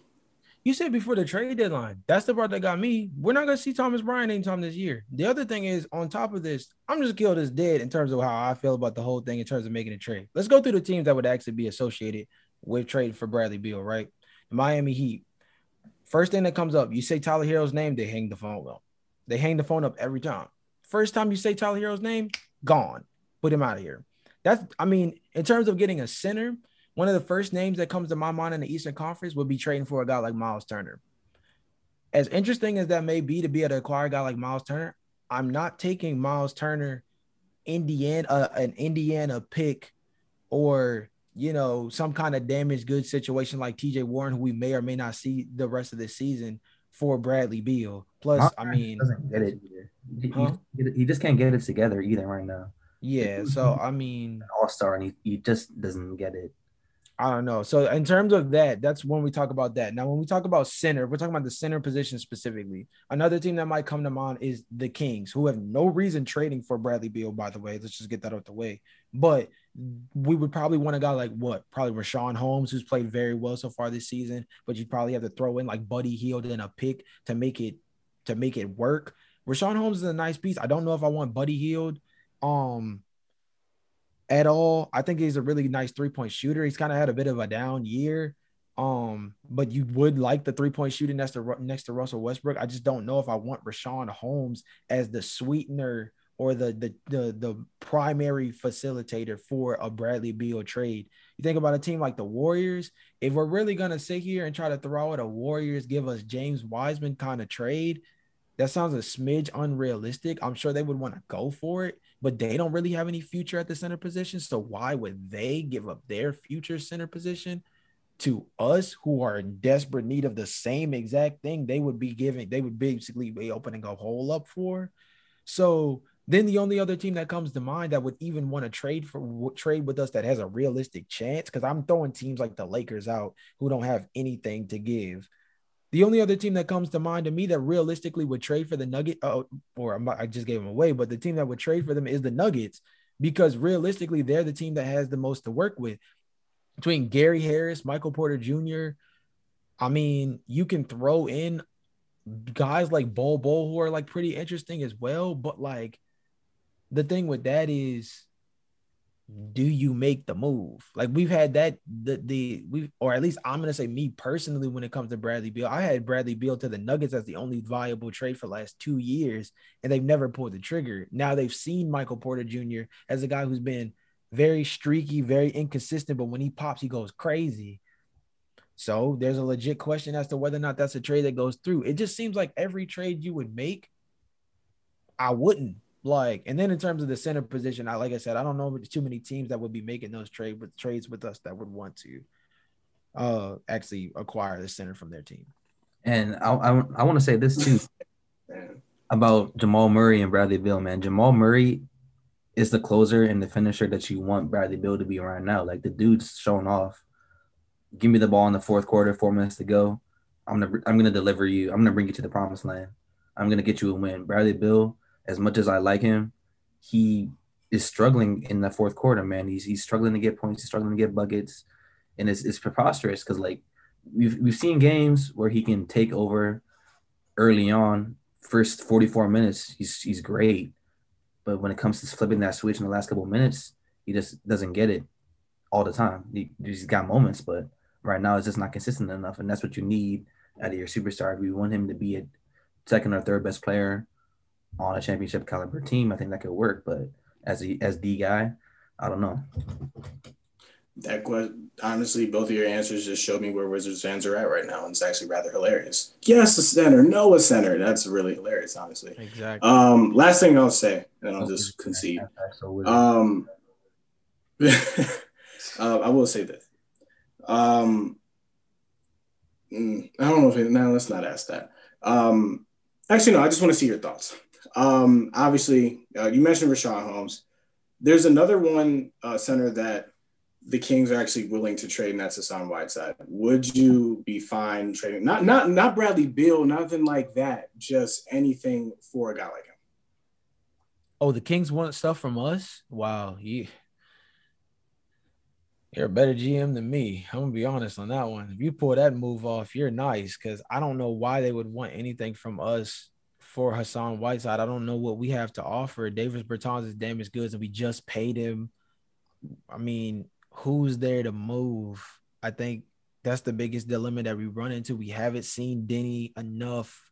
You said before the trade deadline. That's the part that got me. We're not gonna see Thomas Bryant anytime this year. The other thing is, on top of this, I'm just killed as dead in terms of how I feel about the whole thing in terms of making a trade. Let's go through the teams that would actually be associated with trade for Bradley Beal, right? The Miami Heat, First thing that comes up, you say Tyler Herro's name, they hang the phone up. They hang the phone up every time. First time you say Tyler Herro's name, gone. Put him out of here. That's, I mean, in terms of getting a center, one of the first names that comes to my mind in the Eastern Conference would be trading for a guy like Miles Turner. As interesting as that may be to be able to acquire a guy like Miles Turner, I'm not taking Miles Turner, Indiana, uh, an Indiana pick, or you know, some kind of damaged goods situation like TJ Warren, who we may or may not see the rest of the season for Bradley Beal. Plus, I mean, doesn't get it. He, huh? he, just can't get it together either right now. Yeah, so I mean, all star, and he, he just doesn't get it. I don't know. So in terms of that, that's when we talk about that. Now, when we talk about center, we're talking about the center position specifically. Another team that might come to mind is the Kings, who have no reason trading for Bradley Beal. By the way, let's just get that out the way. But we would probably want a guy like what? Probably Richaun Holmes, who's played very well so far this season. But you'd probably have to throw in like Buddy Hield and a pick to make it to make it work. Richaun Holmes is a nice piece. I don't know if I want Buddy Hield. Um, at all. I think he's a really nice three point shooter. He's kind of had a bit of a down year. Um, but you would like the three point shooting next to next to Russell Westbrook. I just don't know if I want Richaun Holmes as the sweetener or the the the, the primary facilitator for a Bradley Beal trade. You think about a team like the Warriors. If we're really gonna sit here and try to throw out a Warriors give us James Wiseman kind of trade, that sounds a smidge unrealistic. I'm sure they would want to go for it but they don't really have any future at the center position. So why would they give up their future center position to us who are in desperate need of the same exact thing they would be giving, they would basically be opening a hole up for? So then the only other team that comes to mind that would even want to trade for trade with us that has a realistic chance, because I'm throwing teams like the Lakers out who don't have anything to give. The only other team that comes to mind to me that realistically would trade for the Nugget, oh, or I just gave them away, but the team that would trade for them is the Nuggets because realistically, they're the team that has the most to work with. Between Gary Harris, Michael Porter Jr., I mean, you can throw in guys like Bol Bol who are like pretty interesting as well, but like the thing with that is do you make the move? Like we've had that the the we or at least I'm gonna say me personally when it comes to Bradley Beal, I had Bradley Beal to the Nuggets as the only viable trade for last two years, and they've never pulled the trigger. Now they've seen Michael Porter Jr. as a guy who's been very streaky, very inconsistent, but when he pops, he goes crazy. So there's a legit question as to whether or not that's a trade that goes through. It just seems like every trade you would make, I wouldn't like, and then in terms of the center position, I like I said, I don't know too many teams that would be making those trade with trades with us that would want to uh actually acquire the center from their team. And I I, I want to say this too about Jamal Murray and Bradley Beal, man. Jamal Murray is the closer and the finisher that you want Bradley Beal to be right now. Like the dude's showing off. Give me the ball in the fourth quarter, four minutes to go. I'm gonna I'm gonna deliver you. I'm gonna bring you to the promised land. I'm gonna get you a win. Bradley Beal as much as I like him, he is struggling in the fourth quarter, man. He's he's struggling to get points, he's struggling to get buckets, and it's it's preposterous because like we've we've seen games where he can take over early on, first 44 minutes, he's he's great. But when it comes to flipping that switch in the last couple of minutes, he just doesn't get it all the time. He, he's got moments, but right now it's just not consistent enough. And that's what you need out of your superstar. If you want him to be a second or third best player on a championship caliber team, I think that could work. But as a as the guy, I don't know. That question, honestly, both of your answers just showed me where Wizards fans are at right now, and it's actually rather hilarious. Yes, a center, no, a center. That's really hilarious, honestly. Exactly. Um, last thing I'll say, and I'll just concede. Um, uh, I will say this. Um, mm, I don't know if it, now let's not ask that. Um, actually, no, I just want to see your thoughts. Um, obviously, uh, you mentioned Richaun Holmes. There's another one uh, center that the Kings are actually willing to trade, and that's Hassan Whiteside. Would you be fine trading? Not not not Bradley Beal, nothing like that. Just anything for a guy like him. Oh, the Kings want stuff from us. Wow, you you're a better GM than me. I'm gonna be honest on that one. If you pull that move off, you're nice because I don't know why they would want anything from us for Hassan Whiteside. I don't know what we have to offer. Davis Bertans is damaged goods, and we just paid him. I mean, who's there to move? I think that's the biggest dilemma that we run into. We haven't seen Denny enough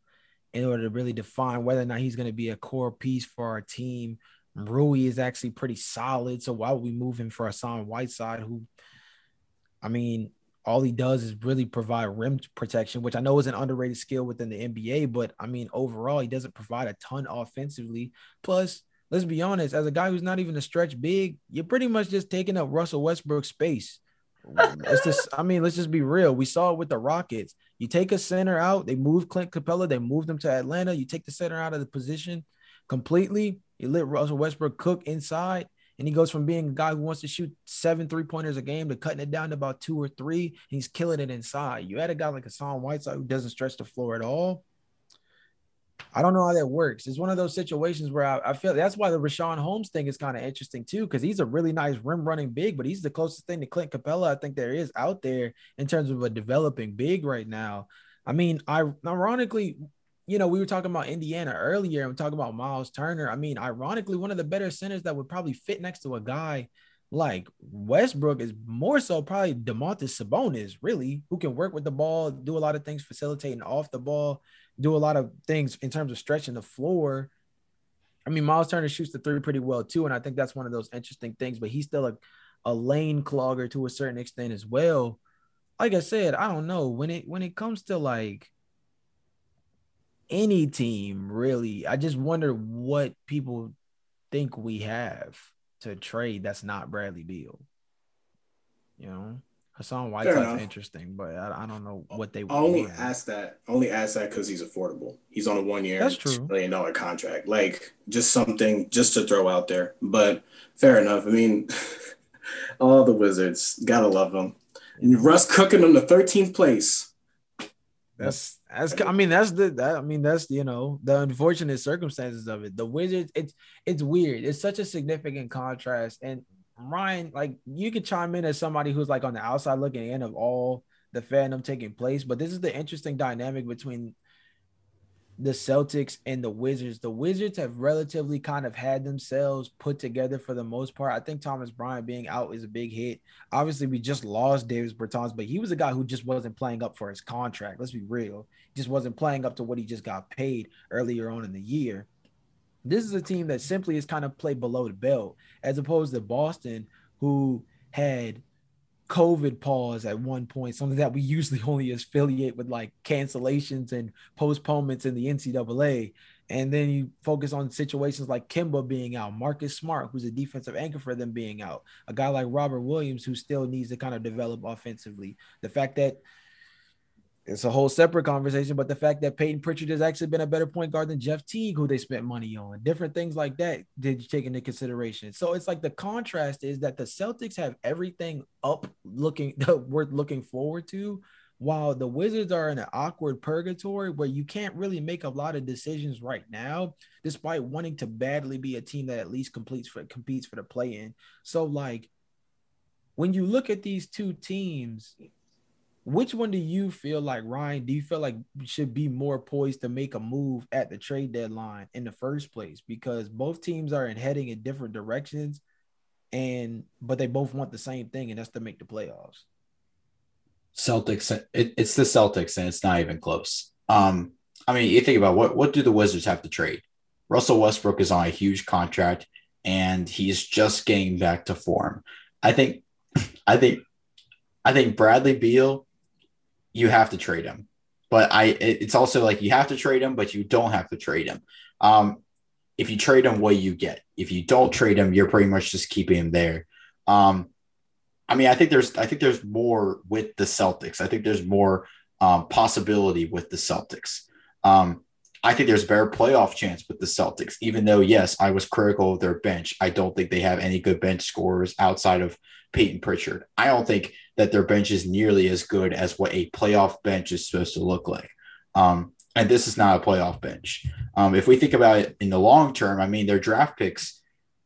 in order to really define whether or not he's going to be a core piece for our team. Rui is actually pretty solid. So why would we move him for Hassan Whiteside, who, I mean, all he does is really provide rim protection, which I know is an underrated skill within the NBA. But I mean, overall, he doesn't provide a ton offensively. Plus, let's be honest, as a guy who's not even a stretch big, you're pretty much just taking up Russell Westbrook's space. it's just, I mean, let's just be real. We saw it with the Rockets. You take a center out, they move Clint Capela, they moved him to Atlanta. You take the center out of the position completely. You let Russell Westbrook cook inside and he goes from being a guy who wants to shoot seven three pointers a game to cutting it down to about two or three. he's killing it inside. You had a guy like Hassan Whiteside who doesn't stretch the floor at all. I don't know how that works. It's one of those situations where I, I feel that's why the Richaun Holmes thing is kind of interesting too, because he's a really nice rim running big, but he's the closest thing to Clint Capela I think there is out there in terms of a developing big right now. I mean, I ironically, you know, we were talking about Indiana earlier and talking about Miles Turner. I mean, ironically, one of the better centers that would probably fit next to a guy like Westbrook is more so probably Domantas Sabonis, really, who can work with the ball, do a lot of things facilitating off the ball, do a lot of things in terms of stretching the floor. I mean, Miles Turner shoots the three pretty well too, and I think that's one of those interesting things. But he's still a, a lane clogger to a certain extent as well. Like I said, I don't know when it when it comes to like any team really. I just wonder what people think we have to trade that's not Bradley Beal. You know? Hassan Whiteside's interesting, but I, I don't know what they I only want. ask that. Only ask that because he's affordable. He's on a one year, That's true. million dollar contract. Like just something just to throw out there. But fair enough. I mean, all the Wizards gotta love them. And Russ cooking them to 13th place. That's that's I mean that's the that, I mean that's you know the unfortunate circumstances of it. The Wizards it's it's weird. It's such a significant contrast and Ryan like you could chime in as somebody who's like on the outside looking in of all the fandom taking place, but this is the interesting dynamic between the Celtics and the Wizards. The Wizards have relatively kind of had themselves put together for the most part. I think Thomas Bryant being out is a big hit. Obviously, we just lost Davis Bertans, but he was a guy who just wasn't playing up for his contract. Let's be real. Just wasn't playing up to what he just got paid earlier on in the year. This is a team that simply is kind of played below the belt, as opposed to Boston, who had COVID pause at one point, something that we usually only affiliate with like cancellations and postponements in the NCAA. And then you focus on situations like Kemba being out, Marcus Smart, who's a defensive anchor for them being out, a guy like Robert Williams, who still needs to kind of develop offensively. The fact that it's a whole separate conversation, but the fact that Payton Pritchard has actually been a better point guard than Jeff Teague, who they spent money on, different things like that, did you take into consideration? So it's like the contrast is that the Celtics have everything up looking worth looking forward to, while the Wizards are in an awkward purgatory where you can't really make a lot of decisions right now, despite wanting to badly be a team that at least completes for competes for the play in. So like when you look at these two teams, which one do you feel like Ryan? Do you feel like should be more poised to make a move at the trade deadline in the first place? Because both teams are in heading in different directions, and but they both want the same thing, and that's to make the playoffs. Celtics. It, it's the Celtics, and it's not even close. Um, I mean, you think about what what do the Wizards have to trade? Russell Westbrook is on a huge contract, and he's just getting back to form. I think, I think, I think Bradley Beal, you have to trade him, but I it's also like you have to trade him, but you don't have to trade him. Um, if you trade him, what you get? If you don't trade him, you're pretty much just keeping him there. Um, I mean, I think there's I think there's more with the Celtics. I think there's more um, possibility with the Celtics. Um, I think there's a better playoff chance with the Celtics, even though yes, I was critical of their bench. I don't think they have any good bench scorers outside of Payton Pritchard. I don't think that their bench is nearly as good as what a playoff bench is supposed to look like. Um, and this is not a playoff bench. Um, if we think about it in the long term, I mean, their draft picks.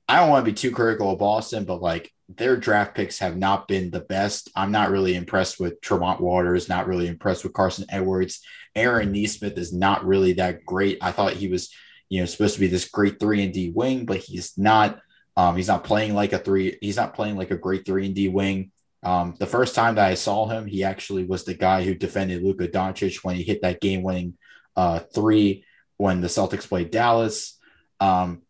I don't want to be too critical of Boston, but like their draft picks have not been the best. I'm not really impressed with Tremont Waters, not really impressed with Carsen Edwards. Aaron Nesmith is not really that great. I thought he was, you know, supposed to be this great three and D wing, but he's not. Um, he's not playing like a three. He's not playing like a great three and D wing. Um, the first time that I saw him, he actually was the guy who defended Luka Doncic when he hit that game-winning uh, three when the Celtics played Dallas. Um,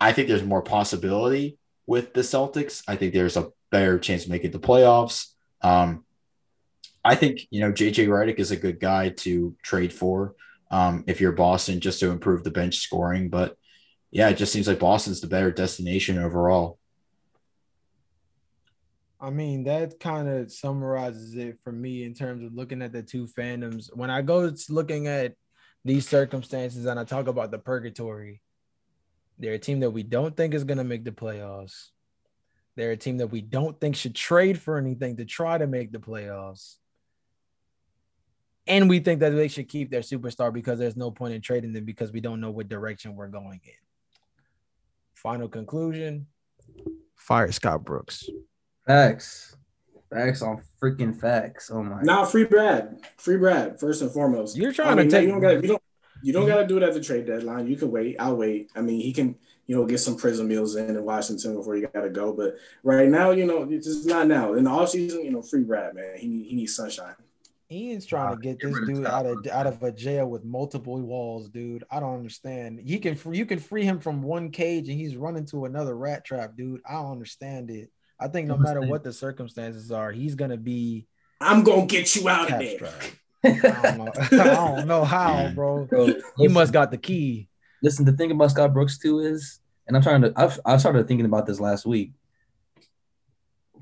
I think there's more possibility with the Celtics. I think there's a better chance of making the playoffs. Um, I think you know JJ Redick is a good guy to trade for um, if you're Boston, just to improve the bench scoring. But yeah, it just seems like Boston's the better destination overall. I mean, that kind of summarizes it for me in terms of looking at the two fandoms. When I go to looking at these circumstances and I talk about the purgatory, they're a team that we don't think is going to make the playoffs. They're a team that we don't think should trade for anything to try to make the playoffs. And we think that they should keep their superstar because there's no point in trading them because we don't know what direction we're going in. Final conclusion fire Scott Brooks. Facts. Facts on freaking facts. Oh my. Now, free Brad, free Brad. First and foremost, You're trying I mean, to take You don't got. You don't. You don't hmm? got to do it at the trade deadline. You can wait. I'll wait. I mean, he can. You know, get some prison meals in in Washington before you got to go. But right now, you know, it's just not now. In the offseason, you know, free Brad, man. He he needs sunshine. Ian's trying to get get this rid of dude out of out of a jail with multiple walls, dude. I don't understand. He can free, you can free him from one cage and he's running to another rat trap, dude. I don't understand it. I think no I'm matter what the circumstances are, he's gonna be I'm gonna get you out of there. I don't know. I don't know how, Man. bro. Bro, He must got the key. listen. The thing about Scott Brooks too is, and I'm trying to. I've, I started thinking about this last week.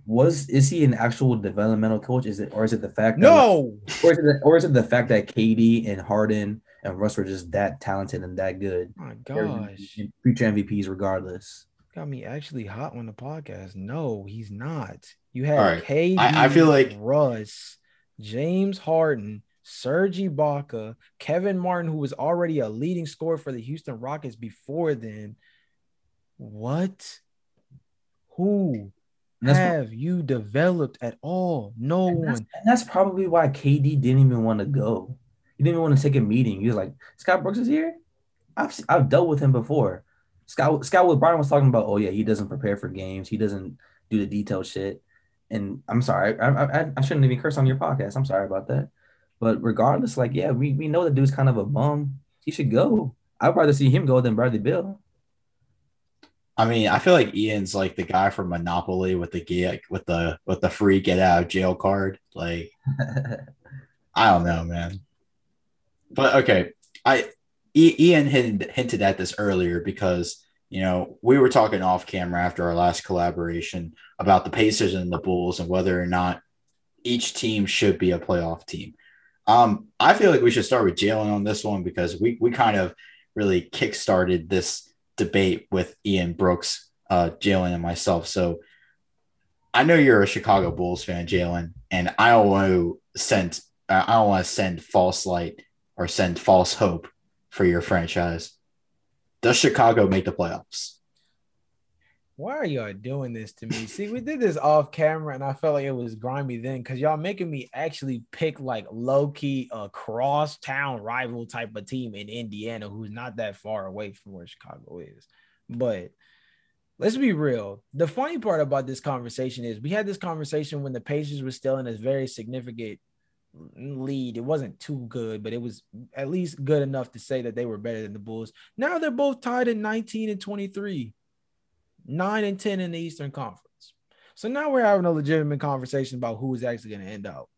Was is he an actual developmental coach? Is it or is it the fact that No, or is it the, or is it the fact that KD and Harden and Russ were just that talented and that good? my gosh, future MVPs regardless. got me actually hot on the podcast. No, he's not. You had All right. KD, I- I feel like- Russ, James Harden, Serge Ibaka, Kevin Martin, who was already a leading scorer for the Houston Rockets before then. What? Who Have you developed at all? No and that's, one. and that's probably why KD didn't even want to go. He didn't even want to take a meeting. He was like, Scott Brooks is here. I've I've dealt with him before. Scott Scott with Brian was talking about, oh yeah, he doesn't prepare for games. He doesn't do the detailed shit. And I'm sorry, I I, I shouldn't even curse on your podcast. I'm sorry about that. But regardless, like yeah, we, we know the dude's kind of a bum. He should go. I'd rather see him go than Bradley Beal. I mean, I feel like Ian's like the guy from Monopoly with the get with the with the free get out of jail card. Like, I don't know, man. But okay, I Ian hinted, hinted at this earlier because you know we were talking off camera after our last collaboration about the Pacers and the Bulls and whether or not each team should be a playoff team. Um, I feel like we should start with Jalen on this one because we we kind of really kickstarted this debate with Ian Brooks, uh, Jalen, and myself. So I know you're a Chicago Bulls fan, Jalen, and I don't want to send I don't want to send false light or send false hope for your franchise. Does Chicago make the playoffs? Why are y'all doing this to me? See, we did this off camera, and I felt like it was grimy then because y'all making me actually pick like low key a cross town rival type of team in Indiana who's not that far away from where Chicago is. But let's be real. The funny part about this conversation is we had this conversation when the Pacers were still in a very significant lead. It wasn't too good, but it was at least good enough to say that they were better than the Bulls. Now they're both tied at 19 and 23 nine and 10 in the Eastern Conference. So now we're having a legitimate conversation about who is actually going to end up.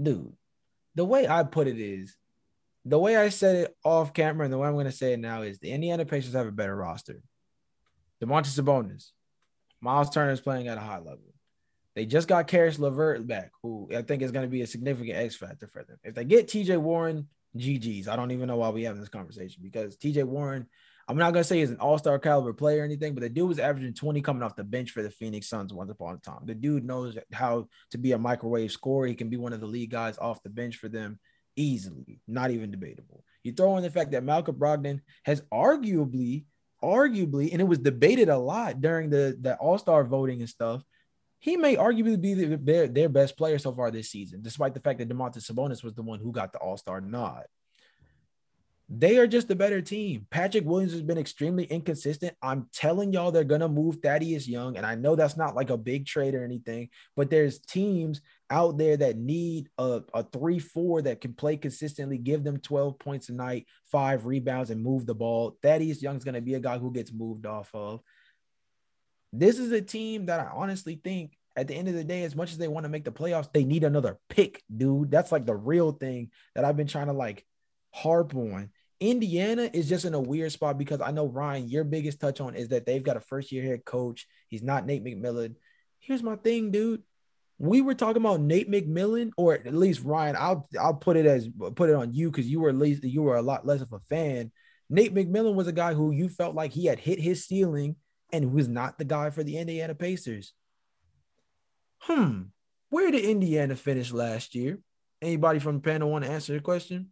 Dude, the way I put it is the way I said it off camera and the way I'm going to say it now is the Indiana Pacers have a better roster. Domantas Sabonis, Miles Turner is playing at a high level. They just got Caris LeVert back, who I think is going to be a significant X factor for them. If they get TJ Warren, GG's. I don't even know why we having this conversation because TJ Warren I'm not gonna say he's an all-star caliber player or anything, but the dude was averaging 20 coming off the bench for the Phoenix Suns once upon a time. The dude knows how to be a microwave scorer. He can be one of the lead guys off the bench for them easily, not even debatable. You throw in the fact that Malcolm Brogdon has arguably, arguably, and it was debated a lot during the, the all-star voting and stuff. He may arguably be the, their, their best player so far this season, despite the fact that Domantas Sabonis was the one who got the all-star nod. They are just a better team. Patrick Williams has been extremely inconsistent. I'm telling y'all they're gonna move Thaddeus Young, and I know that's not like a big trade or anything, but there's teams out there that need a, a three four that can play consistently, give them 12 points a night, five rebounds, and move the ball. Thaddeus Young's gonna be a guy who gets moved off of. This is a team that I honestly think at the end of the day, as much as they want to make the playoffs, they need another pick, dude. That's like the real thing that I've been trying to like harp on. Indiana is just in a weird spot because I know Ryan, your biggest touch on is that they've got a first year head coach. He's not Nate McMillan. Here's my thing, dude. We were talking about Nate McMillan, or at least Ryan. I'll I'll put it as put it on you because you were at least you were a lot less of a fan. Nate McMillan was a guy who you felt like he had hit his ceiling and was not the guy for the Indiana Pacers. Hmm. Where did Indiana finish last year? Anybody from the panel want to answer the question?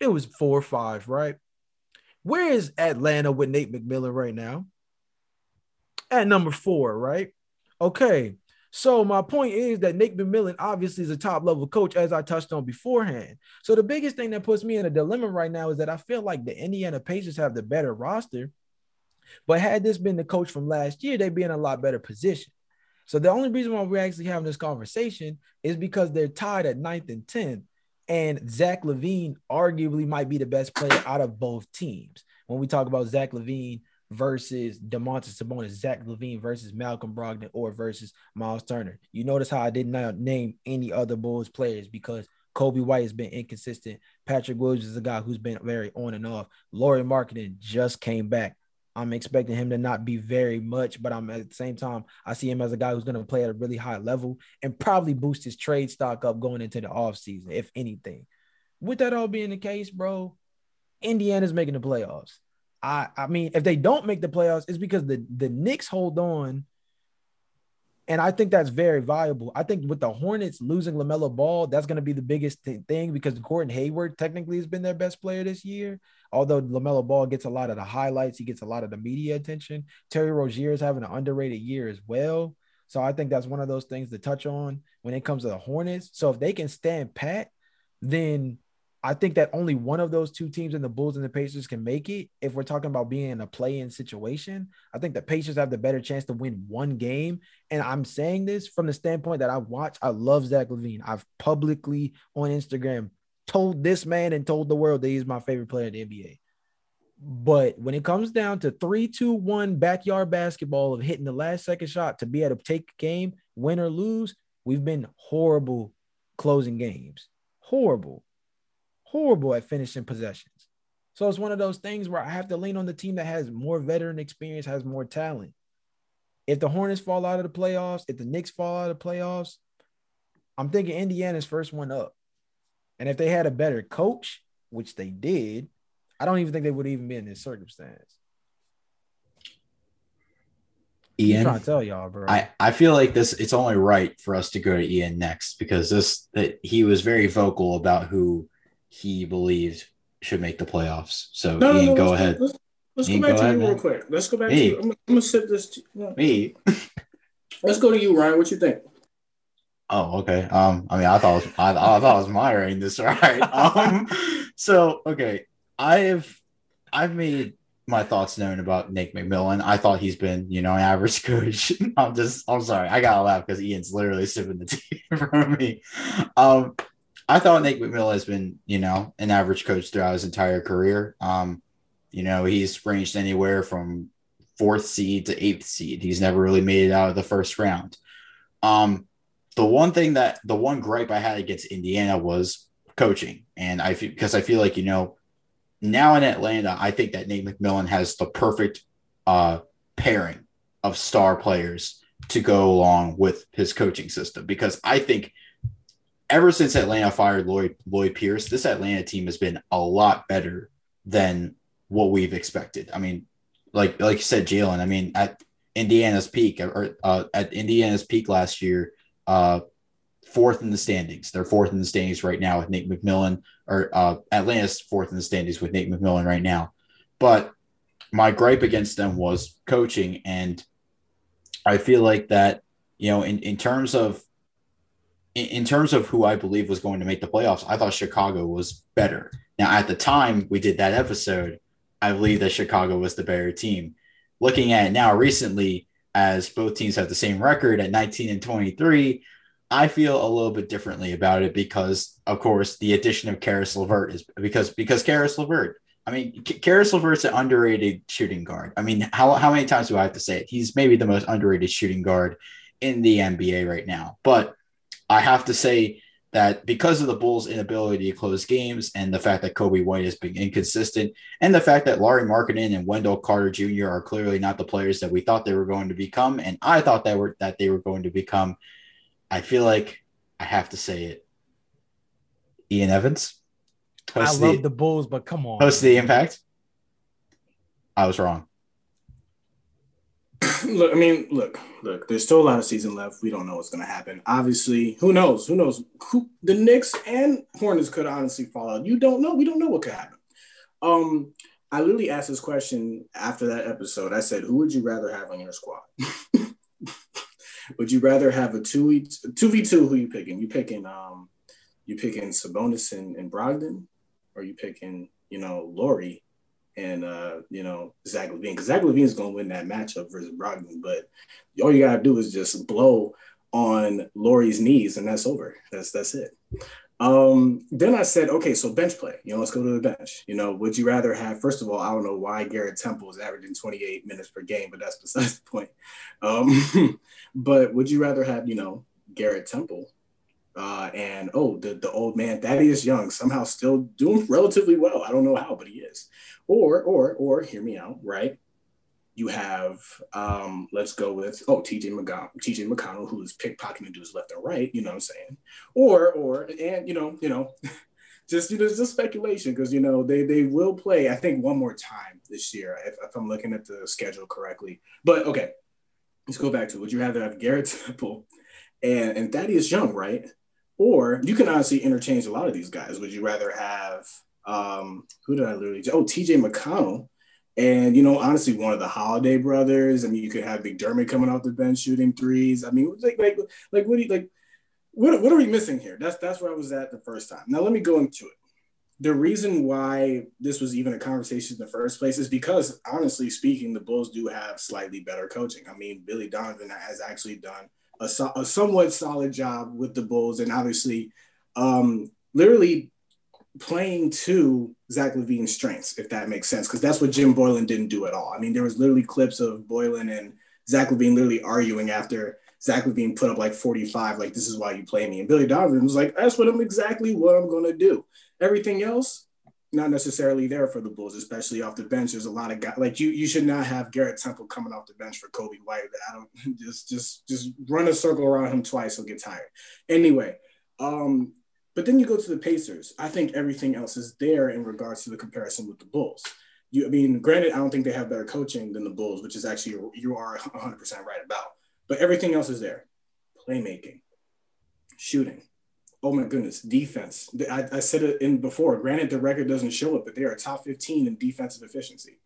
It was four or five, right? Where is Atlanta with Nate McMillan right now? At number four, right? Okay. So my point is that Nate McMillan obviously is a top level coach, as I touched on beforehand. So the biggest thing that puts me in a dilemma right now is that I feel like the Indiana Pacers have the better roster. But had this been the coach from last year, they'd be in a lot better position. So the only reason why we're actually having this conversation is because they're tied at ninth and 10th. And Zach LaVine arguably might be the best player out of both teams. When we talk about Zach LaVine versus Domantas Sabonis, Zach LaVine versus Malcolm Brogdon, or versus Miles Turner. You notice how I did not name any other Bulls players because Coby White has been inconsistent. Patrick Williams is a guy who's been very on and off. Lauri Markkanen just came back. I'm expecting him to not be very much, but I'm at the same time, I see him as a guy who's going to play at a really high level and probably boost his trade stock up going into the offseason, if anything. With that all being the case, bro, Indiana's making the playoffs. I I mean, if they don't make the playoffs, it's because the the Knicks hold on and I think that's very valuable. I think with the Hornets losing LaMelo Ball, that's going to be the biggest th- thing because Gordon Hayward technically has been their best player this year. Although LaMelo Ball gets a lot of the highlights, he gets a lot of the media attention. Terry Rozier is having an underrated year as well. So I think that's one of those things to touch on when it comes to the Hornets. So if they can stand pat, then I think that only one of those two teams in the Bulls and the Pacers can make it. If we're talking about being in a play-in situation, I think the Pacers have the better chance to win one game. And I'm saying this from the standpoint that I watch. I love Zach LaVine. I've publicly on Instagram told this man and told the world that he's my favorite player in the NBA. But when it comes down to three, two, one backyard basketball of hitting the last second shot to be able to take a game, win or lose, we've been horrible closing games. Horrible horrible at finishing possessions. So it's one of those things where I have to lean on the team that has more veteran experience, has more talent. If the Hornets fall out of the playoffs, if the Knicks fall out of the playoffs, I'm thinking Indiana's first one up. And if they had a better coach, which they did, I don't even think they would even be in this circumstance. Ian, I'm trying to tell y'all, bro. I, I feel like this it's only right for us to go to Ian next because this that he was very vocal about who he believed should make the playoffs. So No, no, Ian, no, go let's, ahead. Let's, let's Ian, go back go to ahead, you real man. quick. Let's go back Me. to you. I'm, I'm gonna sip this. To, no. Me. Let's go to you, Ryan. What you think? Oh, okay. Um, I mean, I thought it was, I, I thought it was my this right. Um, so okay, I've I've made my thoughts known about Nick McMillan. I thought he's been, you know, an average coach. I'm just, I'm sorry, I gotta laugh because Ian's literally sipping the tea from me. Um, I thought Nate McMillan has been, you know, an average coach throughout his entire career. Um, you know, he's ranged anywhere from fourth seed to eighth seed. He's never really made it out of the first round. Um, the one thing that the one gripe I had against Indiana was coaching, and I feel because I feel like you know now in Atlanta, I think that Nate McMillan has the perfect uh, pairing of star players to go along with his coaching system because I think ever since Atlanta fired Lloyd Lloyd Pierce, this Atlanta team has been a lot better than what we've expected. I mean, like like you said, Jalen. I mean, at Indiana's peak or uh, at Indiana's peak last year, uh, fourth in the standings. They're fourth in the standings right now with Nate McMillan, or uh, Atlanta's fourth in the standings with Nate McMillan right now. But my gripe against them was coaching, and I feel like that you know, in in terms of in, terms of who I believe was going to make the playoffs, I thought Chicago was better. Now, at the time we did that episode, I believe that Chicago was the better team. Looking at it now recently, as both teams have the same record at 19 and 23, I feel a little bit differently about it because, of course, the addition of Caris LeVert is because because Caris LeVert. I mean, Caris LeVert's an underrated shooting guard. I mean, how, how many times do I have to say it? He's maybe the most underrated shooting guard in the NBA right now. But I have to say that because of the Bulls' inability to close games and the fact that Coby White has been inconsistent and the fact that Lauri Markkanen and Wendell Carter Jr. are clearly not the players that we thought they were going to become, and I thought that were that they were going to become, I feel like I have to say it. Ian Evans, I love the, the Bulls, but come on. host the Impact. I was wrong. look, I mean, look, look. There's still a lot of season left. We don't know what's going to happen. Obviously, who knows? Who knows? Who the Knicks and Hornets could honestly fall out. You don't know. We don't know what could happen. Um, I literally asked this question after that episode. I said, "Who would you rather have on your squad? would you rather have a two v two v two? Who you picking? You picking um, you picking Sabonis and, and Brogdon, or you picking you know Lauri and uh, you know Zach LaVine because Zach LaVine is going to win that matchup versus Brogdon. But all you gotta do is just blow on Lauri's knees, and that's over. That's that's it. Um, then I said, okay, so bench play. You know, let's go to the bench. You know, would you rather have? First of all, I don't know why Garrett Temple is averaging 28 minutes per game, but that's besides the point. Um, but would you rather have, you know, Garrett Temple uh, and oh, the the old man Thaddeus Young somehow still doing relatively well. I don't know how, but he is. Or or or hear me out, right? You have um, let's go with oh TJ McConnell, TJ McConnell, who is pickpocketing dudes left and right. You know what I'm saying? Or or and you know you know. just you know, just speculation because you know they they will play. I think one more time this year if, if I'm looking at the schedule correctly. But okay, let's go back to would you rather have Garrett Temple and and Thaddeus Young, right? Or you can honestly interchange a lot of these guys. Would you rather have um who did I literally oh TJ McConnell and you know honestly one of the Holiday brothers. I mean you could have McDermott coming off the bench shooting threes. I mean like like like what do you like what, what are we missing here? That's that's where I was at the first time. Now let me go into it. The reason why this was even a conversation in the first place is because honestly speaking, the Bulls do have slightly better coaching. I mean, Billy Donovan has actually done a, a somewhat solid job with the Bulls, and obviously, um, literally playing to Zach LaVine's strengths, if that makes sense, because that's what Jim Boylen didn't do at all. I mean, there was literally clips of Boylen and Zach LaVine literally arguing after Zach LaVine put up like 45, like this is why you play me. And Billy Donovan was like, that's what I'm exactly what I'm gonna do. Everything else, not necessarily there for the Bulls, especially off the bench. There's a lot of guys like you. You should not have Garrett Temple coming off the bench for Coby White. I don't just just just run a circle around him twice. He'll get tired. Anyway, um, but then you go to the Pacers. I think everything else is there in regards to the comparison with the Bulls. You, I mean, granted, I don't think they have better coaching than the Bulls, which is actually you are 100 percent right about. But everything else is there playmaking, shooting. Oh my goodness, defense. I, I said it in before. Granted, the record doesn't show it, but they are top 15 in defensive efficiency.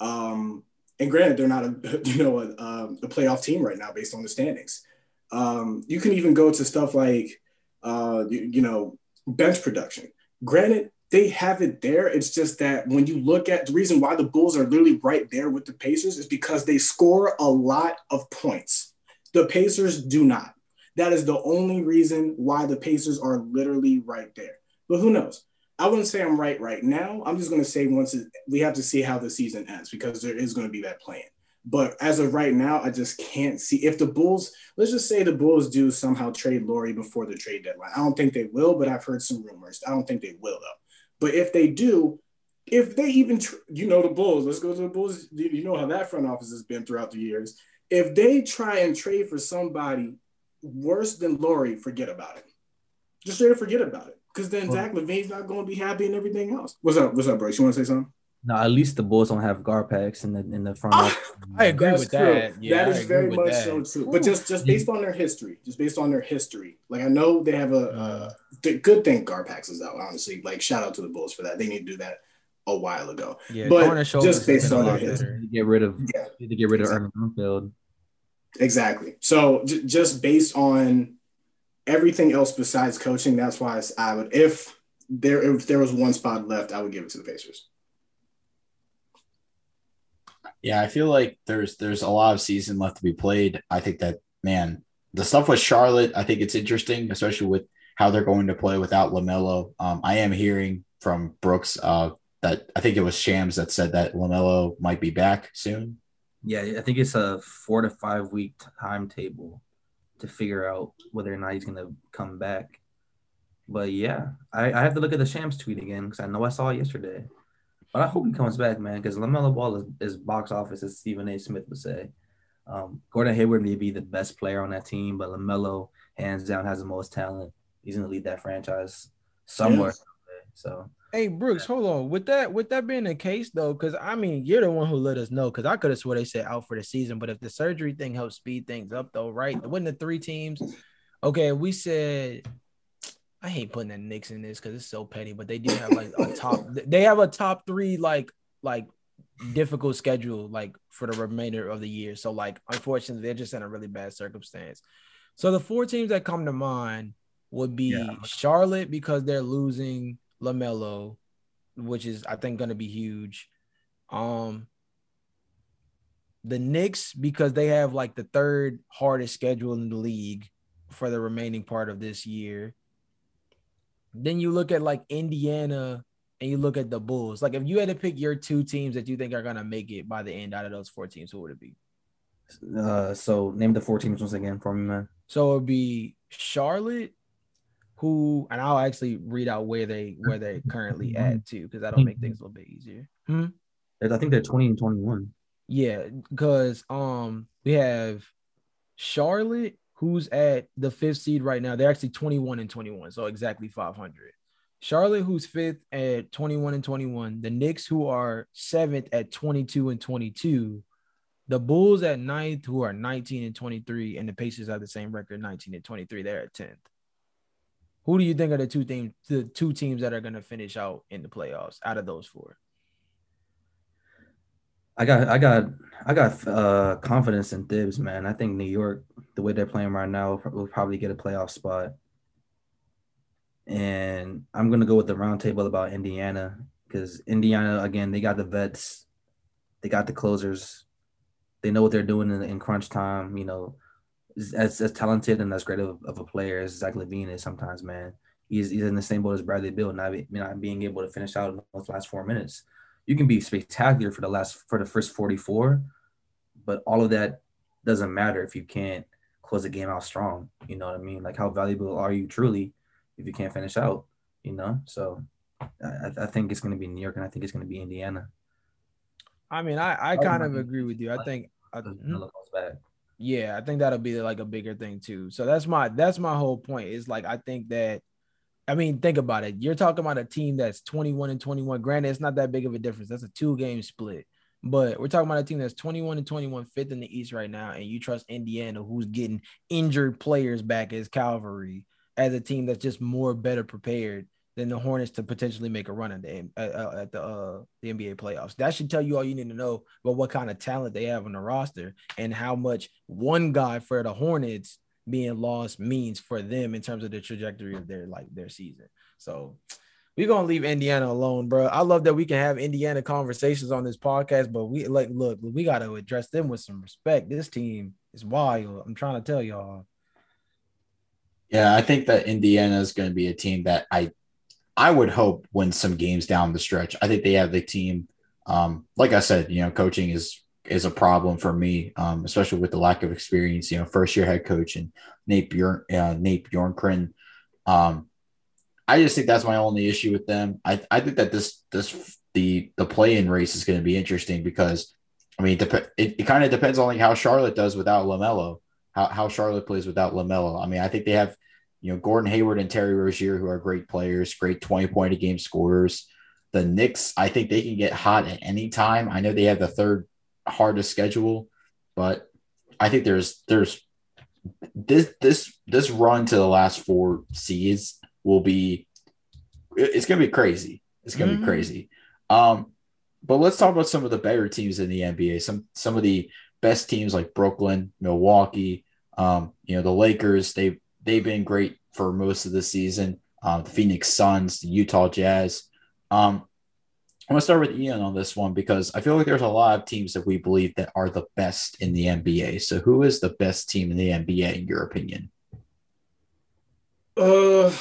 Um, and granted, they're not a you know a, a playoff team right now based on the standings. Um, you can even go to stuff like uh, you, you know bench production. Granted, they have it there. It's just that when you look at the reason why the Bulls are literally right there with the Pacers is because they score a lot of points. The Pacers do not. That is the only reason why the Pacers are literally right there. But who knows? I wouldn't say I'm right right now. I'm just going to say once it, we have to see how the season ends because there is going to be that plan. But as of right now, I just can't see if the Bulls, let's just say the Bulls do somehow trade Lauri before the trade deadline. I don't think they will, but I've heard some rumors. I don't think they will, though. But if they do, if they even, tr- you know, the Bulls, let's go to the Bulls. You know how that front office has been throughout the years if they try and trade for somebody worse than Lauri, forget about it. Just straight up forget about it. Because then well, Zach LaVine's not going to be happy and everything else. What's up? What's up, bro? You want to say something? No, at least the Bulls don't have Garpax in the in the front. I agree with true. that. Yeah, that is very much that. so true. But just just based on their history, just based on their history, like I know they have a uh, good thing Garpax is out. Honestly, like shout out to the Bulls for that. They need to do that a while ago. Yeah, but just based on their history, get rid of yeah. to get rid of exactly. Ernie Grunfeld. Exactly. So j- just based on everything else besides coaching, that's why I would, if there if there was one spot left, I would give it to the Pacers. Yeah, I feel like there's there's a lot of season left to be played. I think that man, the stuff with Charlotte, I think it's interesting, especially with how they're going to play without Lamelo. Um, I am hearing from Brooks uh, that I think it was Shams that said that Lamelo might be back soon. Yeah, I think it's a four to five week timetable to figure out whether or not he's gonna come back. But yeah, I, I have to look at the Shams tweet again because I know I saw it yesterday. But I hope he comes back, man, because LaMelo Ball is, is, box office, as Stephen A. Smith would say. Um, Gordon Hayward may be the best player on that team, but LaMelo, hands down, has the most talent. He's going to lead that franchise somewhere. Yes. So Hey Brooks, hold on. With that, with that being the case though, because I mean, you're the one who let us know. Because I could have swore they said out for the season, but if the surgery thing helps speed things up, though, right? Wasn't the three teams? Okay, we said. I hate putting the Knicks in this because it's so petty, but they do have like a top. They have a top three like like difficult schedule like for the remainder of the year. So like, unfortunately, they're just in a really bad circumstance. So the four teams that come to mind would be yeah. Charlotte because they're losing LaMelo, which is I think going to be huge. Um, the Knicks because they have like the third hardest schedule in the league for the remaining part of this year. Then you look at like Indiana and you look at the Bulls. Like if you had to pick your two teams that you think are gonna make it by the end out of those four teams, who would it be? Uh, so name the four teams once again for me, man. So it'd be Charlotte, who and I'll actually read out where they where they're currently at too, because that'll make things a little bit easier. Hmm? I think they're 20 and 21. Yeah, because um we have Charlotte, who's at the fifth seed right now. They're actually 21 and 21, so exactly 500. Charlotte, who's fifth at 21 and 21. The Knicks, who are seventh at 22 and 22. The Bulls at ninth, who are 19 and 23, and the Pacers have the same record, 19 and 23. They're at 10th. Who do you think are the two teams, the two teams that are going to finish out in the playoffs out of those four? I got, I got, I got uh, confidence in Thibs, man. I think New York, the way they're playing right now, will probably get a playoff spot. And I'm gonna go with the roundtable about Indiana because Indiana, again, they got the vets, they got the closers, they know what they're doing in, in crunch time. You know, as as talented and as great of, of a player as Zach LaVine is, sometimes, man, he's he's in the same boat as Bradley Beal, not not being able to finish out in those last four minutes you can be spectacular for the last for the first 44, but all of that doesn't matter if you can't close the game out strong. You know what I mean? Like how valuable are you truly if you can't finish out? You know, so I, I think it's going to be New York, and I think it's going to be Indiana. I mean, I I kind of agree with you. I think. I, hmm? Yeah, I think that'll be like a bigger thing too. So that's my that's my whole point. Is like I think that I mean, think about it. You're talking about a team that's 21 and 21. Granted, it's not that big of a difference. That's a two game split. But we're talking about a team that's 21 and 21, fifth in the East right now. And you trust Indiana, who's getting injured players back as Calvary, as a team that's just more better prepared than the Hornets to potentially make a run at the uh, at the uh, the NBA playoffs. That should tell you all you need to know about what kind of talent they have on the roster and how much one guy for the Hornets being lost means for them in terms of the trajectory of their like their season. So we're gonna leave Indiana alone, bro. I love that we can have Indiana conversations on this podcast, but we like look, we got to address them with some respect. This team is wild. I'm trying to tell y'all. Yeah, I think that Indiana is going to be a team that I I would hope wins some games down the stretch. I think they have the team. Um, like I said, you know, coaching is is a problem for me, um, especially with the lack of experience. You know, first year head coach and Nate Bjorn, uh, Nate Bjorkgren. Um, I just think that's my only issue with them. I, I think that this this the the play in race is going to be interesting because I mean it, it kind of depends on like how Charlotte does without Lamelo, how how Charlotte plays without Lamelo. I mean I think they have you know Gordon Hayward and Terry Rozier who are great players, great twenty point a game scorers. The Knicks, I think they can get hot at any time. I know they have the third hardest schedule, but I think there's there's this this this run to the last four seeds will be it's gonna be crazy. It's gonna mm-hmm. be crazy. Um, but let's talk about some of the better teams in the NBA. Some some of the best teams like Brooklyn, Milwaukee, um, you know, the Lakers, they they've been great for most of the season. Um, the Phoenix Suns, the Utah Jazz. Um, I'm gonna start with Ian on this one because I feel like there's a lot of teams that we believe that are the best in the NBA. So, who is the best team in the NBA in your opinion? Uh,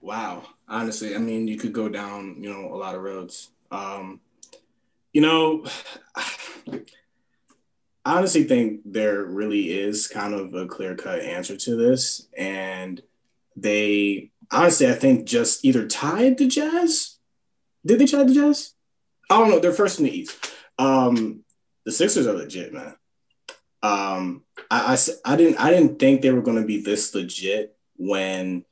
wow. Honestly, I mean, you could go down, you know, a lot of roads. Um, you know, I honestly think there really is kind of a clear cut answer to this, and they honestly, I think, just either tied the Jazz did they tie the Jazz? I don't know. They're first in the East. Um, the Sixers are legit, man. Um, I, I, I didn't I didn't think they were going to be this legit when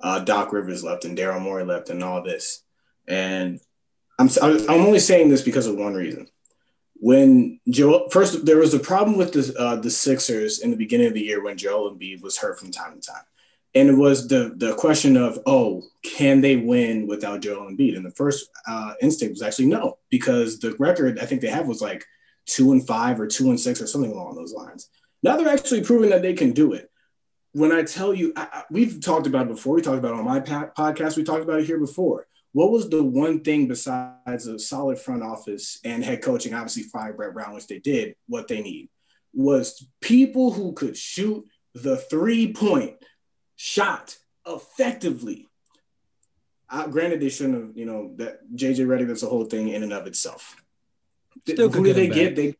uh, Doc Rivers left and Daryl Morey left and all this. And I'm I'm only saying this because of one reason. When Joel first there was a problem with the uh, the Sixers in the beginning of the year when Joel Embiid was hurt from time to time. And it was the the question of oh can they win without Joel Embiid? And the first uh, instinct was actually no because the record I think they have was like two and five or two and six or something along those lines. Now they're actually proving that they can do it. When I tell you I, I, we've talked about it before. We talked about it on my podcast. We talked about it here before what was the one thing besides a solid front office and head coaching obviously fire Brett Brown which they did what they need was people who could shoot the three point shot effectively. Uh, granted, they shouldn't have, you know, that JJ Redick, that's a whole thing in and of itself. Still Who did they get? They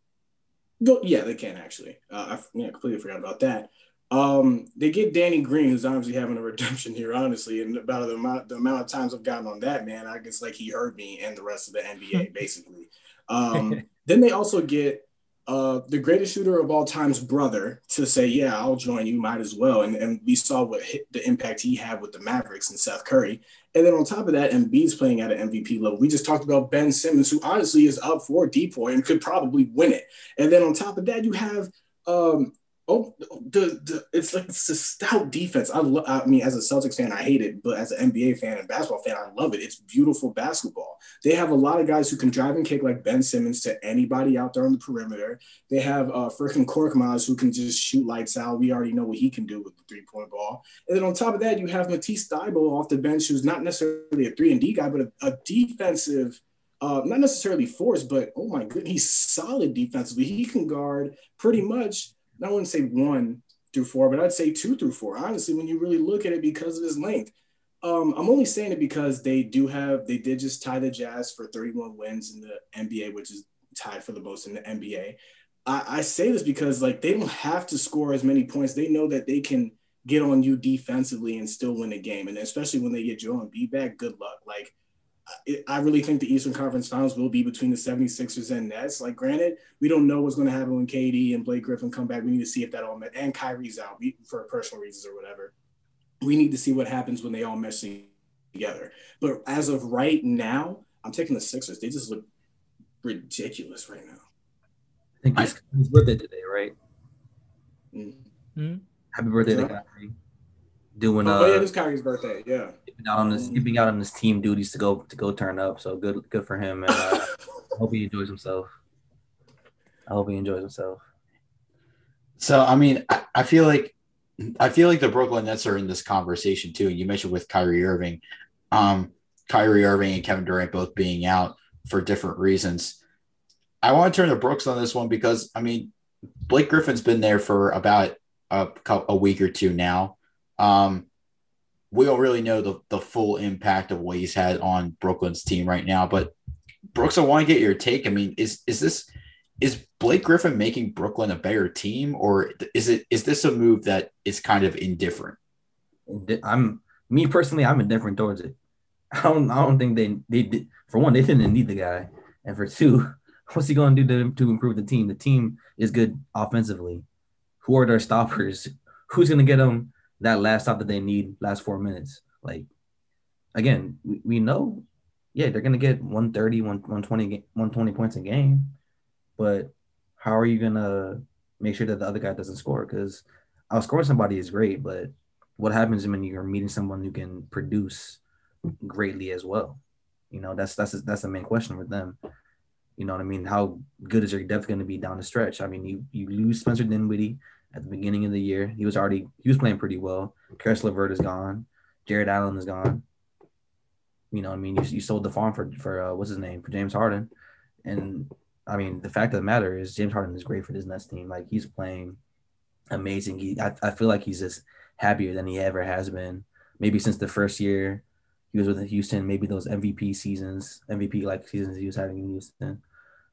go, yeah, they can actually. Uh, I yeah, completely forgot about that. Um, they get Danny Green, who's obviously having a redemption here, honestly. And about the amount, the amount of times I've gotten on that man, I guess like he hurt me and the rest of the NBA, basically. Um, Then they also get uh, the greatest shooter of all time's brother to say, "Yeah, I'll join you. Might as well." And and we saw what hit, the impact he had with the Mavericks and Seth Curry. And then on top of that, Embiid's playing at an MVP level. We just talked about Ben Simmons, who honestly is up for a DPOY and could probably win it. And then on top of that, you have um, Oh, the, the it's like it's a stout defense. I love. I mean, as a Celtics fan, I hate it, but as an NBA fan and basketball fan, I love it. It's beautiful basketball. They have a lot of guys who can drive and kick like Ben Simmons to anybody out there on the perimeter. They have uh, freaking Korkmaz who can just shoot lights out. We already know what he can do with the three point ball. And then on top of that, you have Matisse Thybulle off the bench, who's not necessarily a three and D guy, but a, a defensive. Uh, not necessarily force, but oh my goodness, he's solid defensively. He can guard pretty much I wouldn't say one through four, but I'd say two through four. Honestly, when you really look at it because of his length. Um, I'm only saying it because they do have they did just tie the Jazz for 31 wins in the NBA, which is tied for the most in the NBA. I, I say this because like they don't have to score as many points. They know that they can get on you defensively and still win a game. And especially when they get Joe Embiid back, good luck. Like I really think the Eastern Conference Finals will be between the 76ers and Nets. Like, granted, we don't know what's going to happen when KD and Blake Griffin come back. We need to see if that all met and Kyrie's out for personal reasons or whatever. We need to see what happens when they all mesh together. But as of right now, I'm taking the Sixers. They just look ridiculous right now. I think it's his birthday today, right? Mm-hmm. Happy birthday to Kyrie. Doing oh, uh, yeah, it is Kyrie's birthday. Yeah out on his skipping out on his team duties to go to go turn up. So good good for him, and uh, I hope he enjoys himself. I hope he enjoys himself. So I mean, I, I feel like I feel like the Brooklyn Nets are in this conversation too. And you mentioned with Kyrie Irving, um, Kyrie Irving and Kevin Durant both being out for different reasons. I want to turn to Brooks on this one because I mean, Blake Griffin's been there for about a, a week or two now. Um, we don't really know the, the full impact of what he's had on Brooklyn's team right now. But Brooks, I want to get your take. I mean, is is this is Blake Griffin making Brooklyn a better team, or is it is this a move that is kind of indifferent? I'm me personally, I'm indifferent towards it. I don't I don't think they they did for one, they didn't need the guy. And for two, what's he gonna do to, to improve the team? The team is good offensively. Who are their stoppers? Who's gonna get them that last stop that they need, last four minutes. Like, again, we, we know, yeah, they're going to get 130, 120, 120 points a game. But how are you going to make sure that the other guy doesn't score? Because outscoring somebody is great, but what happens when you're meeting someone who can produce greatly as well? You know, that's that's that's the main question with them. You know what I mean? How good is your depth going to be down the stretch? I mean, you you lose Spencer Dinwiddie, at the beginning of the year. He was already he was playing pretty well. Caris LeVert is gone. Jarrett Allen is gone. You know, I mean, you, you sold the farm for for uh, what's his name for James Harden, and I mean, the fact of the matter is James Harden is great for this Nets team. Like he's playing amazing. He I, I feel like he's just happier than he ever has been. Maybe since the first year he was with Houston, maybe those MVP seasons, MVP like seasons he was having in Houston.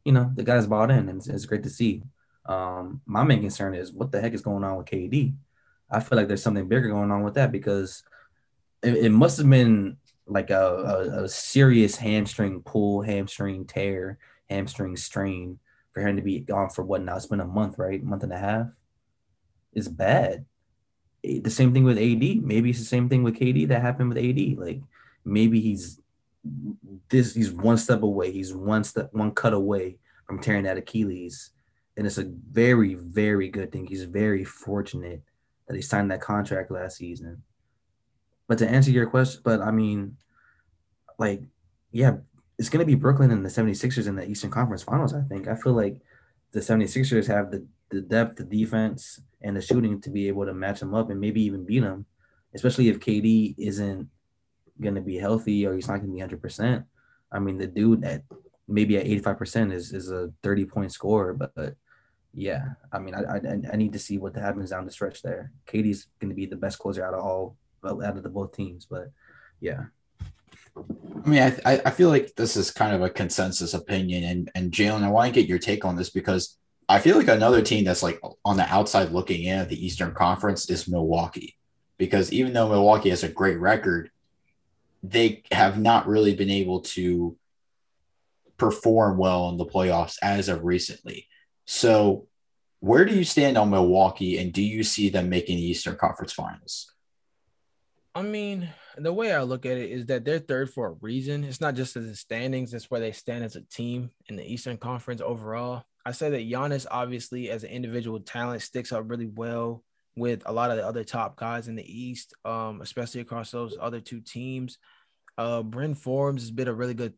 You know, the guy's bought in, and it's, it's great to see. Um, my main concern is what the heck is going on with KD. I feel like there's something bigger going on with that because it, it must have been like a, a, a, serious hamstring pull, hamstring tear, hamstring strain for him to be gone for what now? It's been a month, right? Month and a half. It's bad. The same thing with AD. Maybe it's the same thing with KD that happened with AD. Like maybe he's this. He's one step away. He's one step, one cut away from tearing that Achilles and it's a very, very good thing. He's very fortunate that he signed that contract last season. But to answer your question, but I mean, like, yeah, it's going to be Brooklyn and the 76ers in the Eastern Conference Finals, I think. I feel like the 76ers have the, the depth, the defense, and the shooting to be able to match them up and maybe even beat them, especially if KD isn't going to be healthy or he's not going to be 100%. I mean, the dude at maybe at 85% is, is a 30 point scorer, but yeah, I mean, I, I, I need to see what happens down the stretch there. KD's going to be the best closer out of all out of the both teams, but yeah. I mean, I I feel like this is kind of a consensus opinion, and and Jalen, I want to get your take on this because I feel like another team that's like on the outside looking in at the Eastern Conference is Milwaukee, because even though Milwaukee has a great record, they have not really been able to perform well in the playoffs as of recently. So, where do you stand on Milwaukee, and do you see them making the Eastern Conference Finals? I mean, the way I look at it is that they're third for a reason. It's not just as the standings; it's where they stand as a team in the Eastern Conference overall. I say that Giannis, obviously, as an individual talent, sticks up really well with a lot of the other top guys in the East, um, especially across those other two teams. Uh, Bryn Forbes has been a really good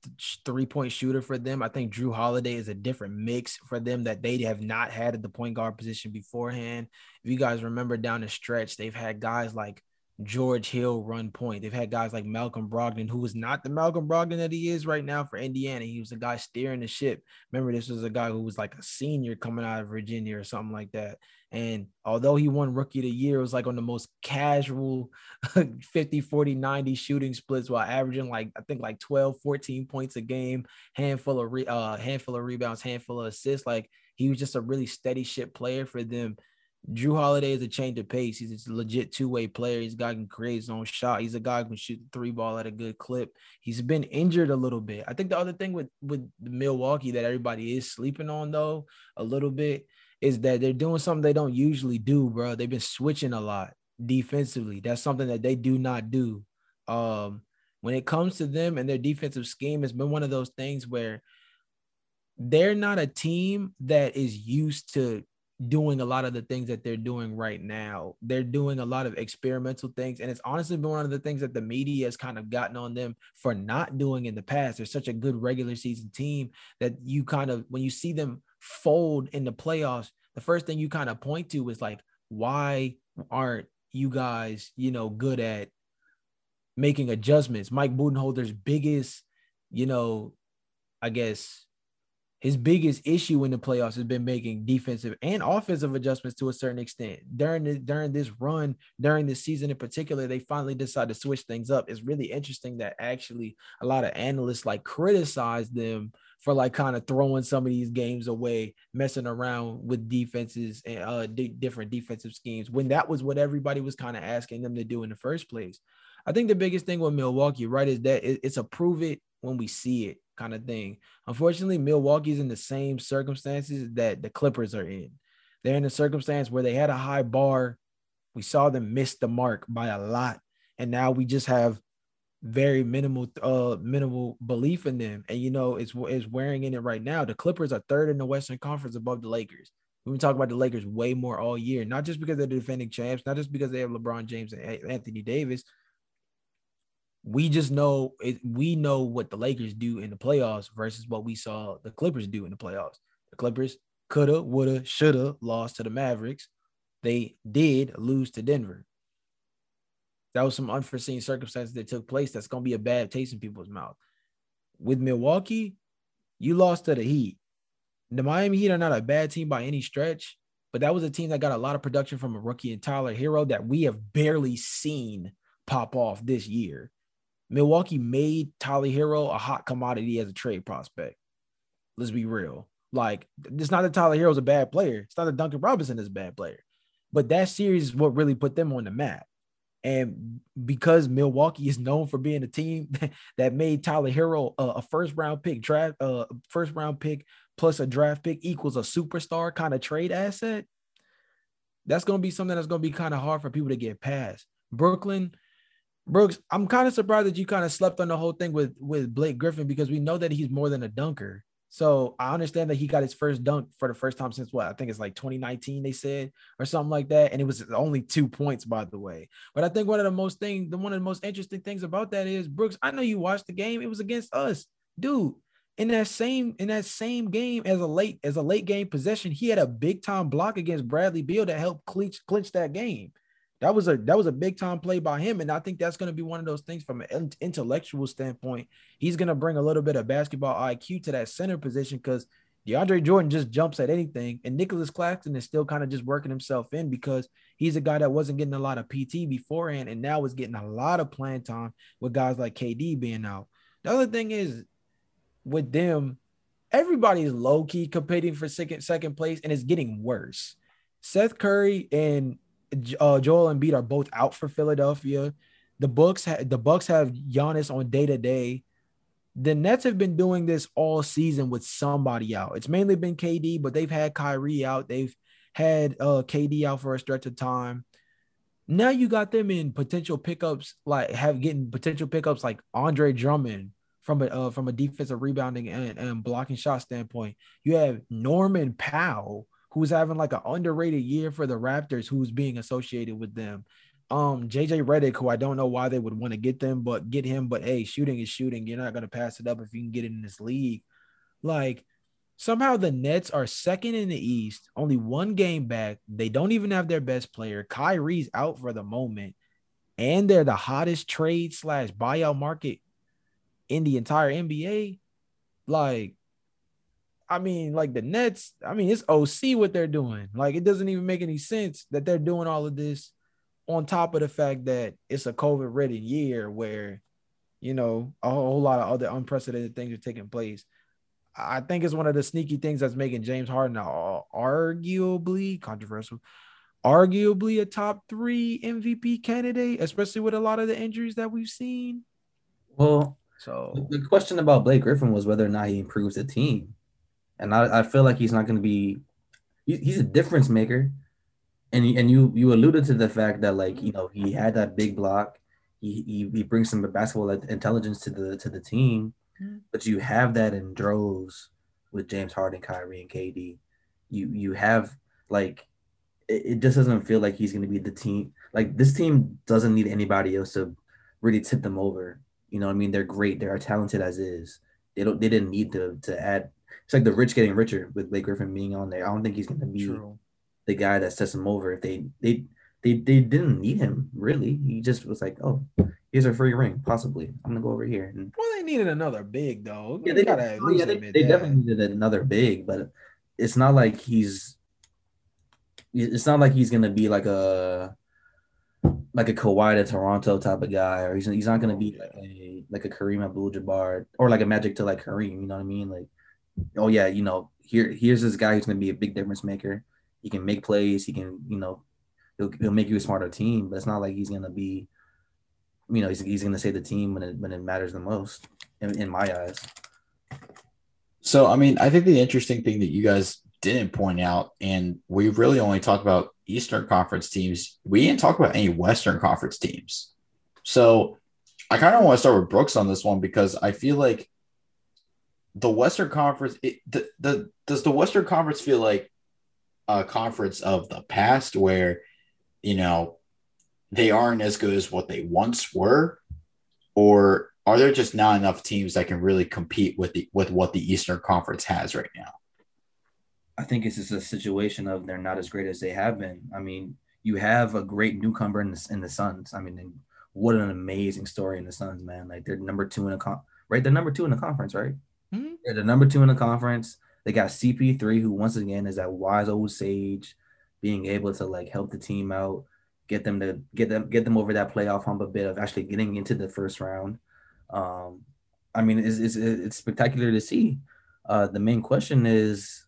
three point shooter for them. I think Jrue Holiday is a different mix for them that they have not had at the point guard position beforehand. If you guys remember down the stretch, they've had guys like George Hill run point. They've had guys like Malcolm Brogdon, who is not the Malcolm Brogdon that he is right now for Indiana. He was the guy steering the ship. Remember, this was a guy who was like a senior coming out of Virginia or something like that. And although he won rookie of the year, it was like on the most casual 50, 40, 90 shooting splits while averaging like, I think like 12, 14 points a game, handful of re- uh, handful of rebounds, handful of assists. Like he was just a really steady ship player for them. Jrue Holiday is a change of pace. He's a legit two-way player. He's a guy who can create his own shot. He's a guy who can shoot the three ball at a good clip. He's been injured a little bit. I think the other thing with with Milwaukee that everybody is sleeping on though a little bit is that they're doing something they don't usually do, bro. They've been switching a lot defensively. That's something that they do not do. Um, when it comes to them and their defensive scheme, it's been one of those things where they're not a team that is used to doing a lot of the things that they're doing right now. They're doing a lot of experimental things. And it's honestly been one of the things that the media has kind of gotten on them for not doing in the past. They're such a good regular season team that you kind of, when you see them fold in the playoffs, the first thing you kind of point to is like, why aren't you guys, you know, good at making adjustments? Mike Budenholzer's biggest, you know, I guess his biggest issue in the playoffs has been making defensive and offensive adjustments to a certain extent. During the, during this run, during this season in particular, they finally decided to switch things up. It's really interesting that actually a lot of analysts like criticize them for like kind of throwing some of these games away, messing around with defenses and uh, d- different defensive schemes when that was what everybody was kind of asking them to do in the first place. I think the biggest thing with Milwaukee, right, is that it's a prove it when we see it kind of thing. Unfortunately, Milwaukee's in the same circumstances that the Clippers are in. They're in a circumstance where they had a high bar. We saw them miss the mark by a lot. And now we just have very minimal uh minimal belief in them. And you know, it's it's wearing in it right now. The Clippers are third in the Western Conference above the Lakers. We've been talking about the Lakers way more all year, not just because they're the defending champs, not just because they have LeBron James and Anthony Davis, we just know it, we know what the Lakers do in the playoffs versus what we saw the Clippers do in the playoffs. The Clippers coulda, woulda, shoulda lost to the Mavericks. They did lose to Denver. That was some unforeseen circumstances that took place. That's gonna be a bad taste in people's mouth. With Milwaukee, you lost to the Heat. The Miami Heat are not a bad team by any stretch, but that was a team that got a lot of production from a rookie and Tyler Herro that we have barely seen pop off this year. Milwaukee made Tyler Herro a hot commodity as a trade prospect. Let's be real. Like, it's not that Tyler Herro's a bad player. It's not that Duncan Robinson is a bad player. But that series is what really put them on the map. And because Milwaukee is known for being a team that made Tyler Herro a, a first round pick, draft, uh, first round pick plus a draft pick equals a superstar kind of trade asset, that's going to be something that's going to be kind of hard for people to get past. Brooklyn, Brooks, I'm kind of surprised that you kind of slept on the whole thing with with Blake Griffin because we know that he's more than a dunker. So I understand that he got his first dunk for the first time since what I think it's like 2019 they said or something like that, and it was only two points by the way. But I think one of the most thing, the one of the most interesting things about that is Brooks. I know you watched the game; it was against us, dude. In that same in that same game as a late as a late game possession, he had a big time block against Bradley Beal that helped clinch clinch that game that was a that was a big time play by him, and I think that's going to be one of those things from an intellectual standpoint. He's going to bring a little bit of basketball IQ to that center position because DeAndre Jordan just jumps at anything, and Nicolas Claxton is still kind of just working himself in because he's a guy that wasn't getting a lot of PT beforehand, and now is getting a lot of playing time with guys like KD being out. The other thing is with them, everybody's low key competing for second second place, and it's getting worse. Seth Curry and uh, Joel and Embiid are both out for Philadelphia. The books ha- the Bucks have Giannis on day to day. the Nets have been doing this all season with somebody out. It's mainly been KD, but they've had Kyrie out. They've had uh, KD out for a stretch of time. Now you got them in potential pickups, like have getting potential pickups like Andre Drummond from a uh, from a defensive rebounding and, and blocking shot standpoint. You have Norman Powell, who's having like an underrated year for the Raptors, who's being associated with them. Um, JJ Redick, who I don't know why they would want to get them, but get him. But hey, shooting is shooting. You're not gonna pass it up if you can get it in this league. Like Somehow the Nets are second in the East, only one game back. They don't even have their best player. Kyrie's out for the moment, and they're the hottest trade slash buyout market in the entire NBA. Like, I mean, like the Nets, I mean, it's OC what they're doing. Like, it doesn't even make any sense that they're doing all of this on top of the fact that it's a COVID ridden year where, you know, a whole lot of other unprecedented things are taking place. I think it's one of the sneaky things that's making James Harden arguably controversial, arguably a top three MVP candidate, especially with a lot of the injuries that we've seen. Well, so the question about Blake Griffin was whether or not he improves the team, and I, I feel like he's not going to be. He, he's a difference maker, and and you you alluded to the fact that like you know he had that big block. He, he, he brings some basketball intelligence to the to the team mm-hmm. but you have that in droves with James Harden, Kyrie, and KD. You you have like it, it just doesn't feel like he's gonna be the team. Like this team doesn't need anybody else to really tip them over. You know what I mean? They're great. They're talented as is. They don't they didn't need to to add it's like the rich getting richer with Blake Griffin being on there. I don't think he's gonna be True. the guy that sets him over if they they they they didn't need him really. He just was like, oh, here's a free ring, possibly. I'm gonna go over here. And well, they needed another big though. Yeah, they, gotta at oh, yeah, they, they definitely needed another big, but it's not like he's. It's not like he's gonna be like a like a Kawhi to Toronto type of guy, or he's, he's not gonna be oh, like a like a Kareem Abdul-Jabbar or like a Magic to like Kareem. You know what I mean? Like, oh yeah, you know, here here's this guy who's gonna be a big difference maker. He can make plays. He can you know he'll, he'll make you a smarter team, but it's not like he's gonna be, you know, he's, he's gonna say the team when it when it matters the most, in, in my eyes. So I mean, I think the interesting thing that you guys didn't point out, and we really only talk about Eastern Conference teams. We didn't talk about any Western Conference teams. So I kind of want to start with Brooks on this one because I feel like the Western Conference, it, the, the does the Western Conference feel like a conference of the past where you know, they aren't as good as what they once were, or are there just not enough teams that can really compete with the with what the Eastern Conference has right now? I think it's just a situation of they're not as great as they have been. I mean, you have a great newcomer in the, in the Suns. I mean, what an amazing story in the Suns, man. Like they're number two in the con- right. They're number two in the conference, right? Mm-hmm. They're the number two in the conference. They got CP3, who once again is that wise old sage being able to like help the team out, get them to get them get them over that playoff hump a bit of actually getting into the first round. Um, I mean, it's, it's, it's spectacular to see. Uh, the main question is,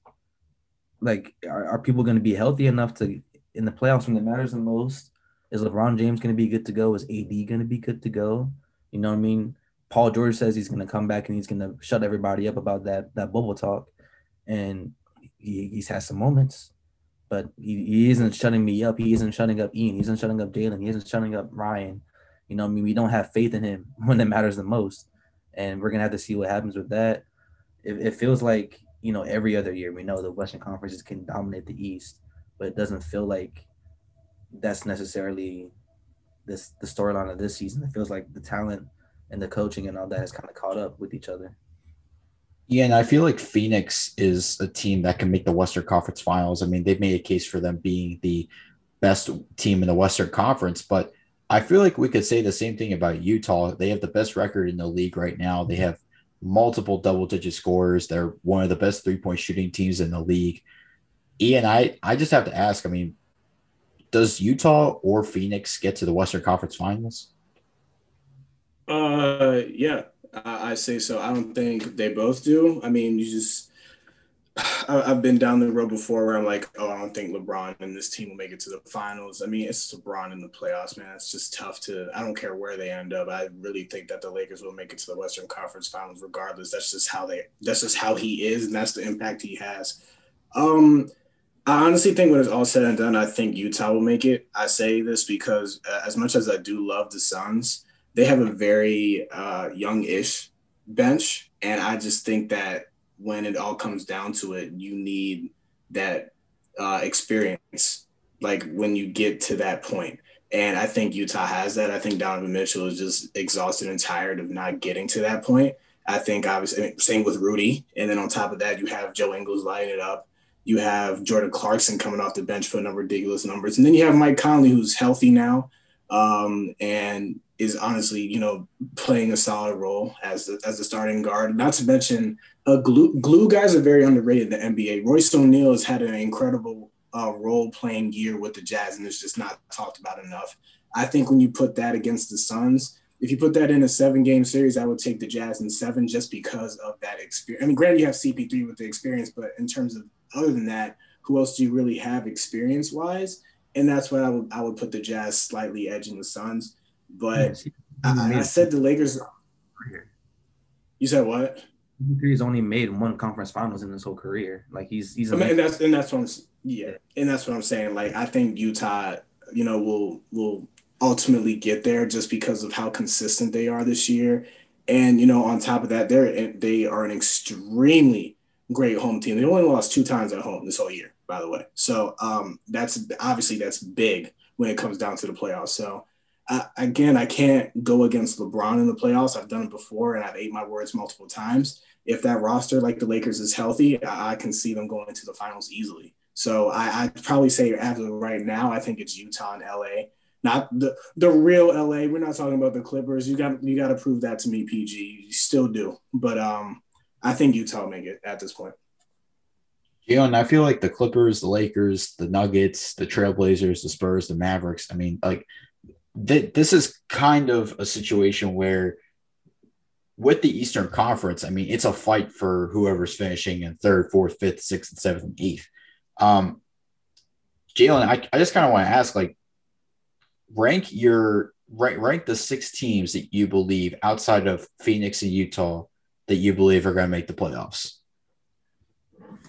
like, are, are people going to be healthy enough to in the playoffs when it matters the most? Is LeBron James going to be good to go? Is AD going to be good to go? You know what I mean? Paul George says he's going to come back and he's going to shut everybody up about that that bubble talk, and he, he's had some moments but he, he isn't shutting me up. He isn't shutting up Ian. He isn't shutting up Jalen. He isn't shutting up Ryan. You know, I mean, we don't have faith in him when it matters the most, and we're gonna have to see what happens with that. It, it feels like you know every other year we know the Western Conferences can dominate the East, but it doesn't feel like that's necessarily this the storyline of this season. It feels like the talent and the coaching and all that has kind of caught up with each other. Yeah, and I feel like Phoenix is a team that can make the Western Conference Finals. I mean, they've made a case for them being the best team in the Western Conference, but I feel like we could say the same thing about Utah. They have the best record in the league right now. They have multiple double digit scorers. They're one of the best three point shooting teams in the league. Ian, I, I just have to ask I mean, does Utah or Phoenix get to the Western Conference Finals? Uh, yeah, I say so. I don't think they both do. I mean, you just I've been down the road before where I'm like, oh, I don't think LeBron and this team will make it to the finals. I mean, it's LeBron in the playoffs, man. It's just tough to. I don't care where they end up. I really think that the Lakers will make it to the Western Conference Finals, regardless. That's just how they. That's just how he is, and that's the impact he has. Um, I honestly think when it's all said and done, I think Utah will make it. I say this because uh, as much as I do love the Suns, they have a very uh, young-ish bench, and I just think that when it all comes down to it, you need that uh, experience, like when you get to that. And I think Utah has that. I think Donovan Mitchell is just exhausted and tired of not getting to that point. I think obviously same with Rudy, and then on top of that, you have Joe Ingles lighting it up. You have Jordan Clarkson coming off the bench putting up ridiculous numbers, and then you have Mike Conley, who's healthy now, um, and is honestly, you know, playing a solid role as as the starting guard. Not to mention, uh, glue glue guys are very underrated in the NBA. Royce O'Neale has had an incredible uh, role playing year with the Jazz, and it's just not talked about enough. I think when you put that against the Suns, if you put that in a seven game series, I would take the Jazz in seven just because of that experience. I mean, granted, you have CP3 with the experience, but in terms of other than that, who else do you really have experience wise? And that's why I would I would put the Jazz slightly edging the Suns. But I, I, said the Lakers. You said what? He's only made one conference finals in his whole career. Like he's he's. I mean, and that's and that's what I'm yeah, and that's what I'm saying. Like I think Utah, you know, will will ultimately get there just because of how consistent they are this year. And you know, on top of that, they're they are an extremely great home team. They only lost two times at home this whole year, by the way. So um, that's obviously that's big when it comes down to the playoffs. So uh, again, I can't go against LeBron in the playoffs. I've done it before, and I've ate my words multiple times. If that roster, like the Lakers, is healthy, I, I can see them going to the finals easily. So I, I'd probably say after right now, I think it's Utah and LA not the the real LA. We're not talking about the Clippers. You got you got to prove that to me, PG. You still do, but um, I think Utah make it at this point. Yeah, and I feel like the Clippers, the Lakers, the Nuggets, the Trailblazers, the Spurs, the Mavericks. I mean, like th- this is kind of a situation where with the Eastern Conference, I mean, it's a fight for whoever's finishing in third, fourth, fifth, sixth, and seventh, and eighth. Um, Jalen, I, I just kind of want to ask, like, rank your rank, rank the six teams that you believe outside of Phoenix and Utah that you believe are going to make the playoffs.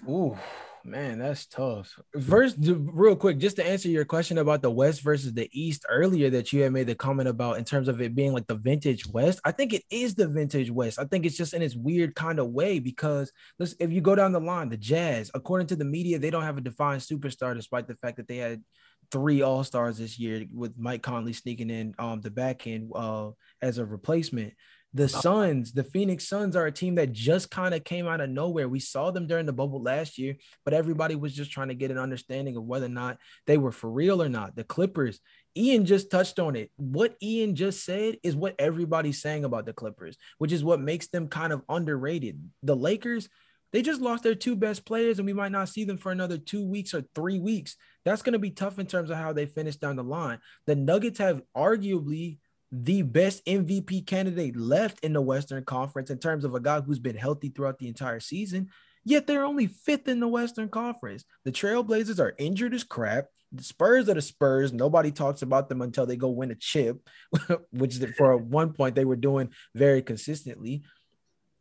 Ooh, man, that's tough. First, real quick, just to answer your question about the West versus the East earlier, that you had made the comment about in terms of it being like the vintage West. I think it is the vintage West. I think it's just in its weird kind of way because if you go down the line, the Jazz, according to the media, they don't have a defined superstar, despite the fact that they had three All Stars this year with Mike Conley sneaking in um the back end uh as a replacement. The Suns, the Phoenix Suns are a team that just kind of came out of nowhere. We saw them during the bubble last year, but everybody was just trying to get an understanding of whether or not they were for real or not. The Clippers, Ian just touched on it. What Ian just said is what everybody's saying about the Clippers, which is what makes them kind of underrated. The Lakers, they just lost their two best players, and we might not see them for another two weeks or three weeks. That's going to be tough in terms of how they finish down the line. The Nuggets have arguably the best MVP candidate left in the Western Conference in terms of a guy who's been healthy throughout the entire season. Yet they're only fifth in the Western Conference. The Trailblazers are injured as crap. The Spurs are the Spurs. Nobody talks about them until they go win a chip, which for one point they were doing very consistently.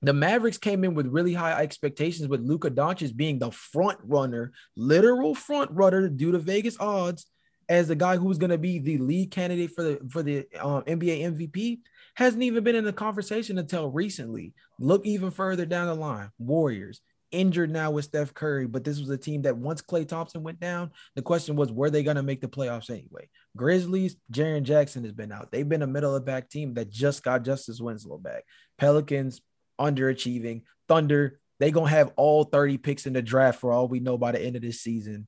The Mavericks came in with really high expectations with Luka Doncic being the front runner, literal front runner due to Vegas odds as the guy who's going to be the lead candidate for the for the um, NBA MVP hasn't even been in the conversation until recently. Look even further down the line. Warriors injured now with Steph Curry, but this was a team that once Klay Thompson went down, the question was were they going to make the playoffs anyway? Grizzlies, Jaren Jackson has been out. They've been a middle of back team that just got Justice Winslow back. Pelicans underachieving. Thunder, they gonna have all 30 picks in the draft for all we know by the end of this season.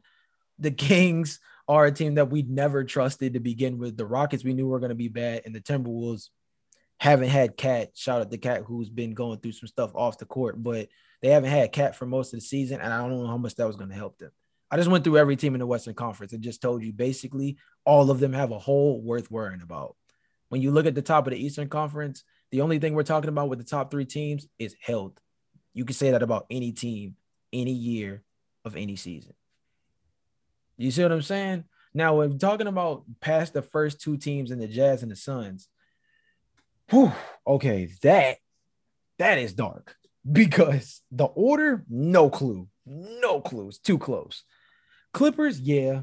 The Kings are a team that we'd never trusted to begin with. The Rockets we knew were going to be bad, and the Timberwolves haven't had KAT. Shout out to KAT, who's been going through some stuff off the court, but they haven't had KAT for most of the season, and I don't know how much that was going to help them. I just went through every team in the Western Conference and just told you basically all of them have a hole worth worrying about. When you look at the top of the Eastern Conference, the only thing we're talking about with the top three teams is health. You can say that about any team any year of any season. You see what I'm saying? Now, when talking about past the first two teams in the Jazz and the Suns, whew, okay, that that is dark because the order, no clue, no clues, too close. Clippers, yeah.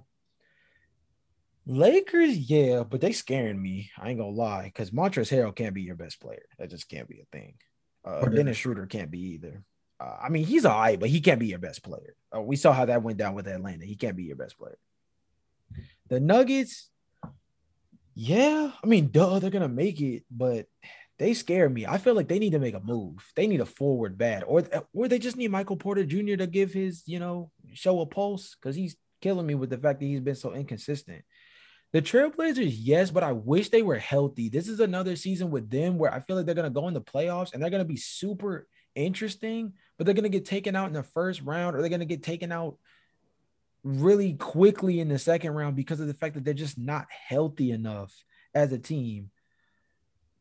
Lakers, yeah, but they scaring me. I ain't gonna lie, because Montrezl Harrell can't be your best player. That just can't be a thing. Uh, Dennis Schroeder can't be either. Uh, I mean, he's all right, but he can't be your best player. Uh, we saw how that went down with Atlanta. He can't be your best player. The Nuggets, yeah, I mean, duh, they're gonna make it, but they scare me. I feel like they need to make a move. They need a forward bad, or or they just need Michael Porter Jr. to give his, you know, show a pulse because he's killing me with the fact that he's been so inconsistent. The Trailblazers, yes, but I wish they were healthy. This is another season with them where I feel like they're gonna go in the playoffs and they're gonna be super interesting, but they're gonna get taken out in the first round or they're gonna get taken out really quickly in the second round because of the fact that they're just not healthy enough as a team.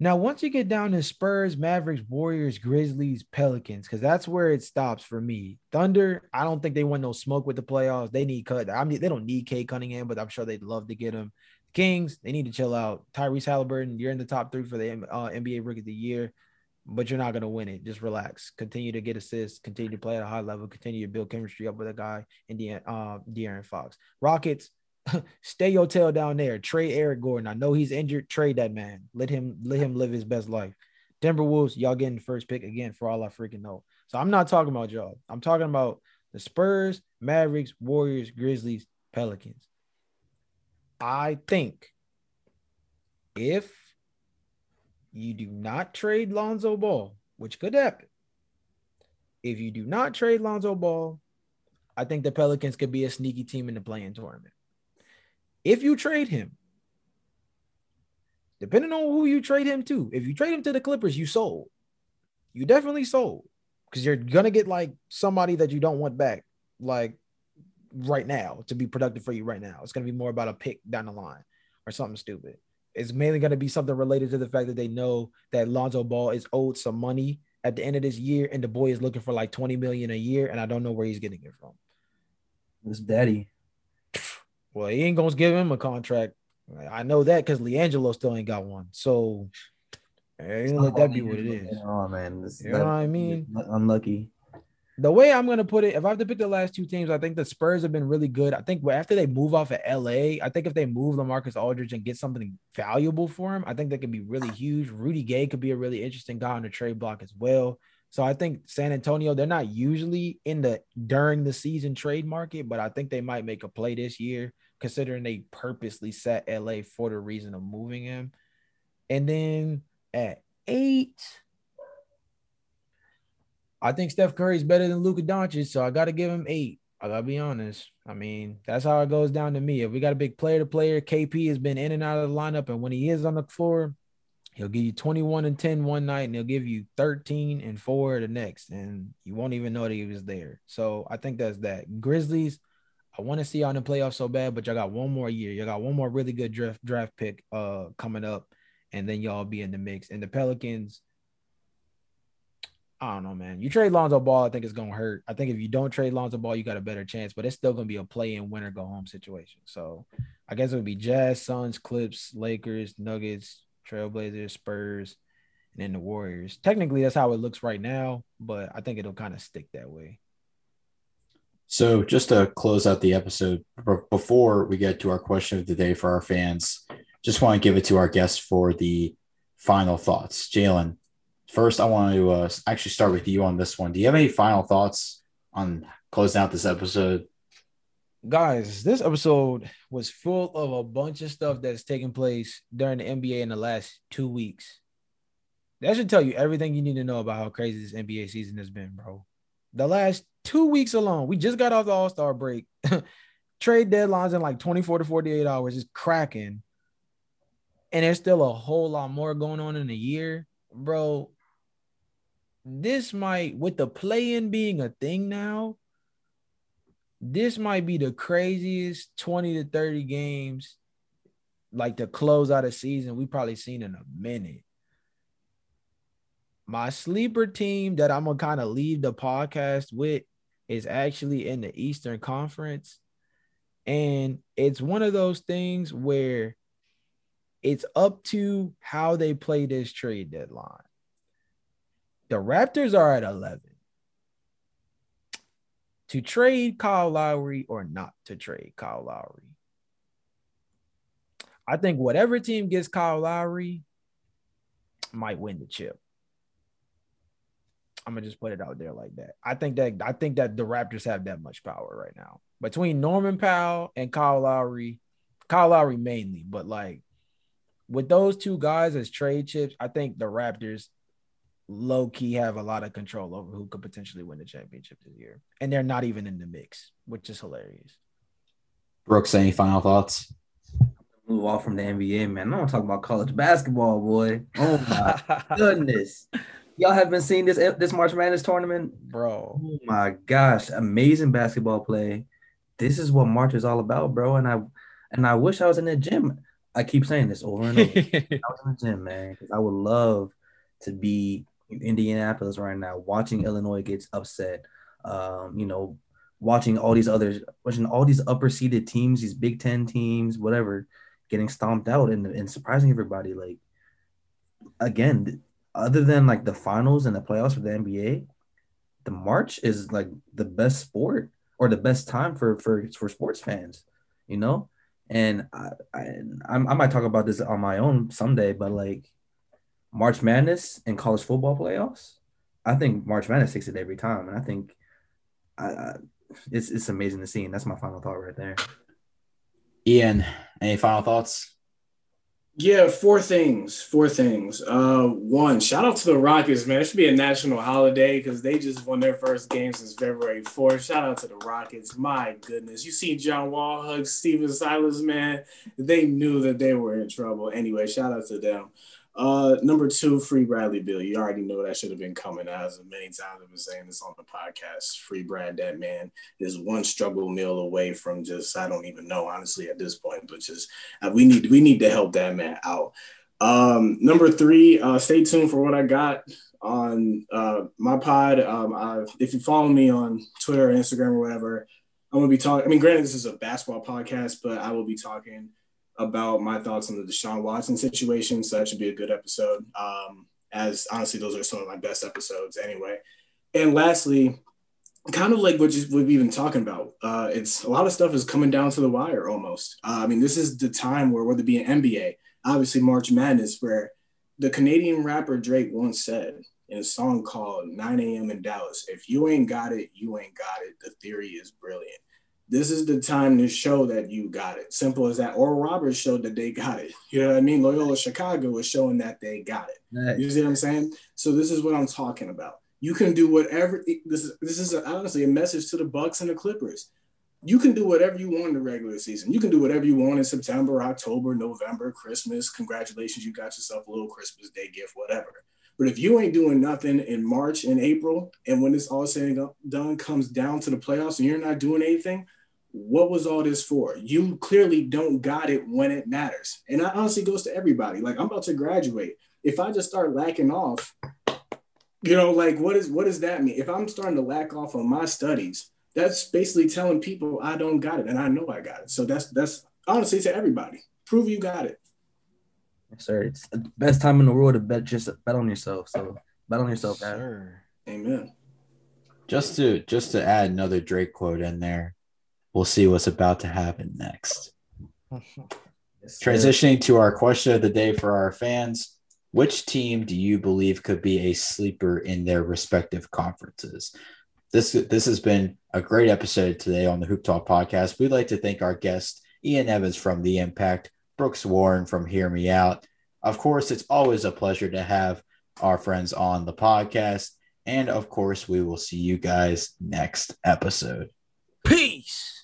Now, once you get down to Spurs, Mavericks, Warriors, Grizzlies, Pelicans, because that's where it stops for me. Thunder, I don't think they want no smoke with the playoffs. They need cut. I mean, they don't need Cade Cunningham, but I'm sure they'd love to get him. Kings, they need to chill out. Tyrese Halliburton, you're in the top three for the uh, NBA Rookie of the Year, but you're not going to win it. Just relax. Continue to get assists. Continue to play at a high level. Continue to build chemistry up with a guy in the uh, De'Aaron Fox. Rockets, stay your tail down there. Trade Eric Gordon. I know he's injured. Trade that man. Let him let him live his best life. Timberwolves, y'all getting the first pick again for all I freaking know. So I'm not talking about y'all. I'm talking about the Spurs, Mavericks, Warriors, Grizzlies, Pelicans. I think if you do not trade Lonzo Ball, which could happen, if you do not trade Lonzo Ball, I think the Pelicans could be a sneaky team in the play in tournament. If you trade him, depending on who you trade him to, if you trade him to the Clippers, you sold. You definitely sold because you're gonna get like somebody that you don't want back, like right now, to be productive for you right now. It's gonna be more about a pick down the line or something stupid. It's mainly gonna be something related to the fact that they know that Lonzo Ball is owed some money at the end of this year, and the boy is looking for like 20 million a year, and I don't know where he's getting it from. His daddy. Well, he ain't gonna give him a contract. I know that because LiAngelo still ain't got one. So let that be what it is. Oh man, this, You know what I mean? Unlucky. The way I'm gonna put it, if I have to pick the last two teams, I think the Spurs have been really good. I think after they move off of LA, I think if they move LaMarcus Aldridge and get something valuable for him, I think that could be really huge. Rudy Gay could be a really interesting guy on the trade block as well. So I think San Antonio, they're not usually in the during the season trade market, but I think they might make a play this year, considering they purposely set LA for the reason of moving him. And then at eight, I think Steph Curry's better than Luka Doncic, so I got to give him eight. I gotta be honest. I mean, that's how it goes down to me. If we got a big player to player, KP has been in and out of the lineup, and when he is on the floor, he'll give you 21 and 10 one night, and he'll give you 13 and four the next, and you won't even know that he was there. So I think that's that. Grizzlies, I want to see y'all in the playoffs so bad, but y'all got one more year. Y'all got one more really good draft draft pick uh coming up, and then y'all be in the mix. And the Pelicans, I don't know, man. You trade Lonzo Ball, I think it's gonna hurt. I think if you don't trade Lonzo Ball, you got a better chance, but it's still gonna be a play in winner go home situation. So I guess it would be Jazz, Suns, Clips, Lakers, Nuggets, Trailblazers, Spurs, and then the Warriors. Technically, that's how it looks right now, but I think it'll kind of stick that way. So, just to close out the episode, before we get to our question of the day for our fans, just want to give it to our guests for the final thoughts. Jalen, first, I want to uh, actually start with you on this one. Do you have any final thoughts on closing out this episode? Guys, this episode was full of a bunch of stuff that's taken place during the NBA in the last two weeks. That should tell you everything you need to know about how crazy this NBA season has been, bro. The last two weeks alone, we just got off the All Star break. Trade deadlines in like 24 to 48 hours is cracking. And there's still a whole lot more going on in a year, bro. This might, with the play in being a thing now, this might be the craziest 20 to 30 games like to close out a season we probably seen in a minute. My sleeper team that I'm gonna kind of leave the podcast with is actually in the Eastern Conference. And it's one of those things where it's up to how they play this trade deadline. The Raptors are at 11. To trade Kyle Lowry or not to trade Kyle Lowry. I think whatever team gets Kyle Lowry might win the chip. I'm gonna just put it out there like that. I think that I think that the Raptors have that much power right now between Norman Powell and Kyle Lowry, Kyle Lowry mainly, but like with those two guys as trade chips, I think the Raptors low key have a lot of control over who could potentially win the championship this year, and they're not even in the mix, which is hilarious. Brooks, any final thoughts? Move off from the NBA, man. I don't talk about college basketball, boy. Oh my goodness. Y'all have been seeing this this March Madness tournament, bro. Oh my gosh, amazing basketball play. This is what March is all about, bro. And I and I wish I was in the gym. I keep saying this over and over. I was in the gym, man, because I would love to be in Indianapolis right now, watching Illinois gets upset. Um, you know, watching all these others, watching all these upper seeded teams, these Big Ten teams, whatever, getting stomped out and, and surprising everybody. Like, again, other than like the finals and the playoffs for the NBA, the March is like the best sport or the best time for for for sports fans, you know. And I, I I might talk about this on my own someday, but like March Madness and college football playoffs, I think March Madness takes it every time, and I think I, I it's it's amazing to see, and that's my final thought right there. Ian, any final thoughts? Yeah, four things. Four things. Uh, one, shout out to the Rockets, man. It should be a national holiday because they just won their first game since February 4th. Shout out to the Rockets. My goodness. You see John Wall hug Stephen Silas, man. They knew that they were in trouble. Anyway, shout out to them. Uh, number two, free Bradley Beal. You already know that should have been coming as many times I've been saying this on the podcast. Free Brad, that man is one struggle meal away from just I don't even know honestly at this point, but just uh, we need we need to help that man out. Um, number three, uh, stay tuned for what I got on uh, my pod. Um, I, if you follow me on Twitter, or Instagram, or whatever, I'm gonna be talking. I mean, granted, this is a basketball podcast, but I will be talking about my thoughts on the Deshaun Watson situation. So that should be a good episode. Um, as honestly, those are some of my best episodes anyway. And lastly, kind of like what, we've been talking about, uh, it's a lot of stuff is coming down to the wire almost. Uh, I mean, this is the time where whether it be an NBA, obviously March Madness, where the Canadian rapper Drake once said in a song called 9 a.m. in Dallas, if you ain't got it, you ain't got it. The theory is brilliant this is the time to show that you got it. Simple as that. Oral Roberts showed that they got it. You know what I mean? Loyola Chicago was showing that they got it. You see what I'm saying? So this is what I'm talking about. You can do whatever. This is this is honestly a message to the Bucks and the Clippers. You can do whatever you want in the regular season. You can do whatever you want in September, October, November, Christmas. Congratulations, you got yourself a little Christmas Day gift, whatever. But if you ain't doing nothing in March and April, and when it's all said and done comes down to the playoffs, and you're not doing anything, what was all this for? You clearly don't got it when it matters. And that honestly goes to everybody. Like I'm about to graduate. If I just start lacking off, you know, like what is what does that mean? If I'm starting to lack off on my studies, that's basically telling people I don't got it and I know I got it. So that's that's honestly to everybody. Prove you got it. Yes, sir. It's the best time in the world to bet just bet on yourself. So bet on yourself, yes, sir. Amen. Just to just to add another Drake quote in there we'll see what's about to happen next. yes, Transitioning to our question of the day for our fans which team do you believe could be a sleeper in their respective conferences? This, this has been a great episode today on the Hoop Talk podcast. We'd like to thank our guest, Ian Evans from The Impact, Brooks Warren from Hear Me Out. Of course, it's always a pleasure to have our friends on the podcast. And of course, we will see you guys next episode. Peace.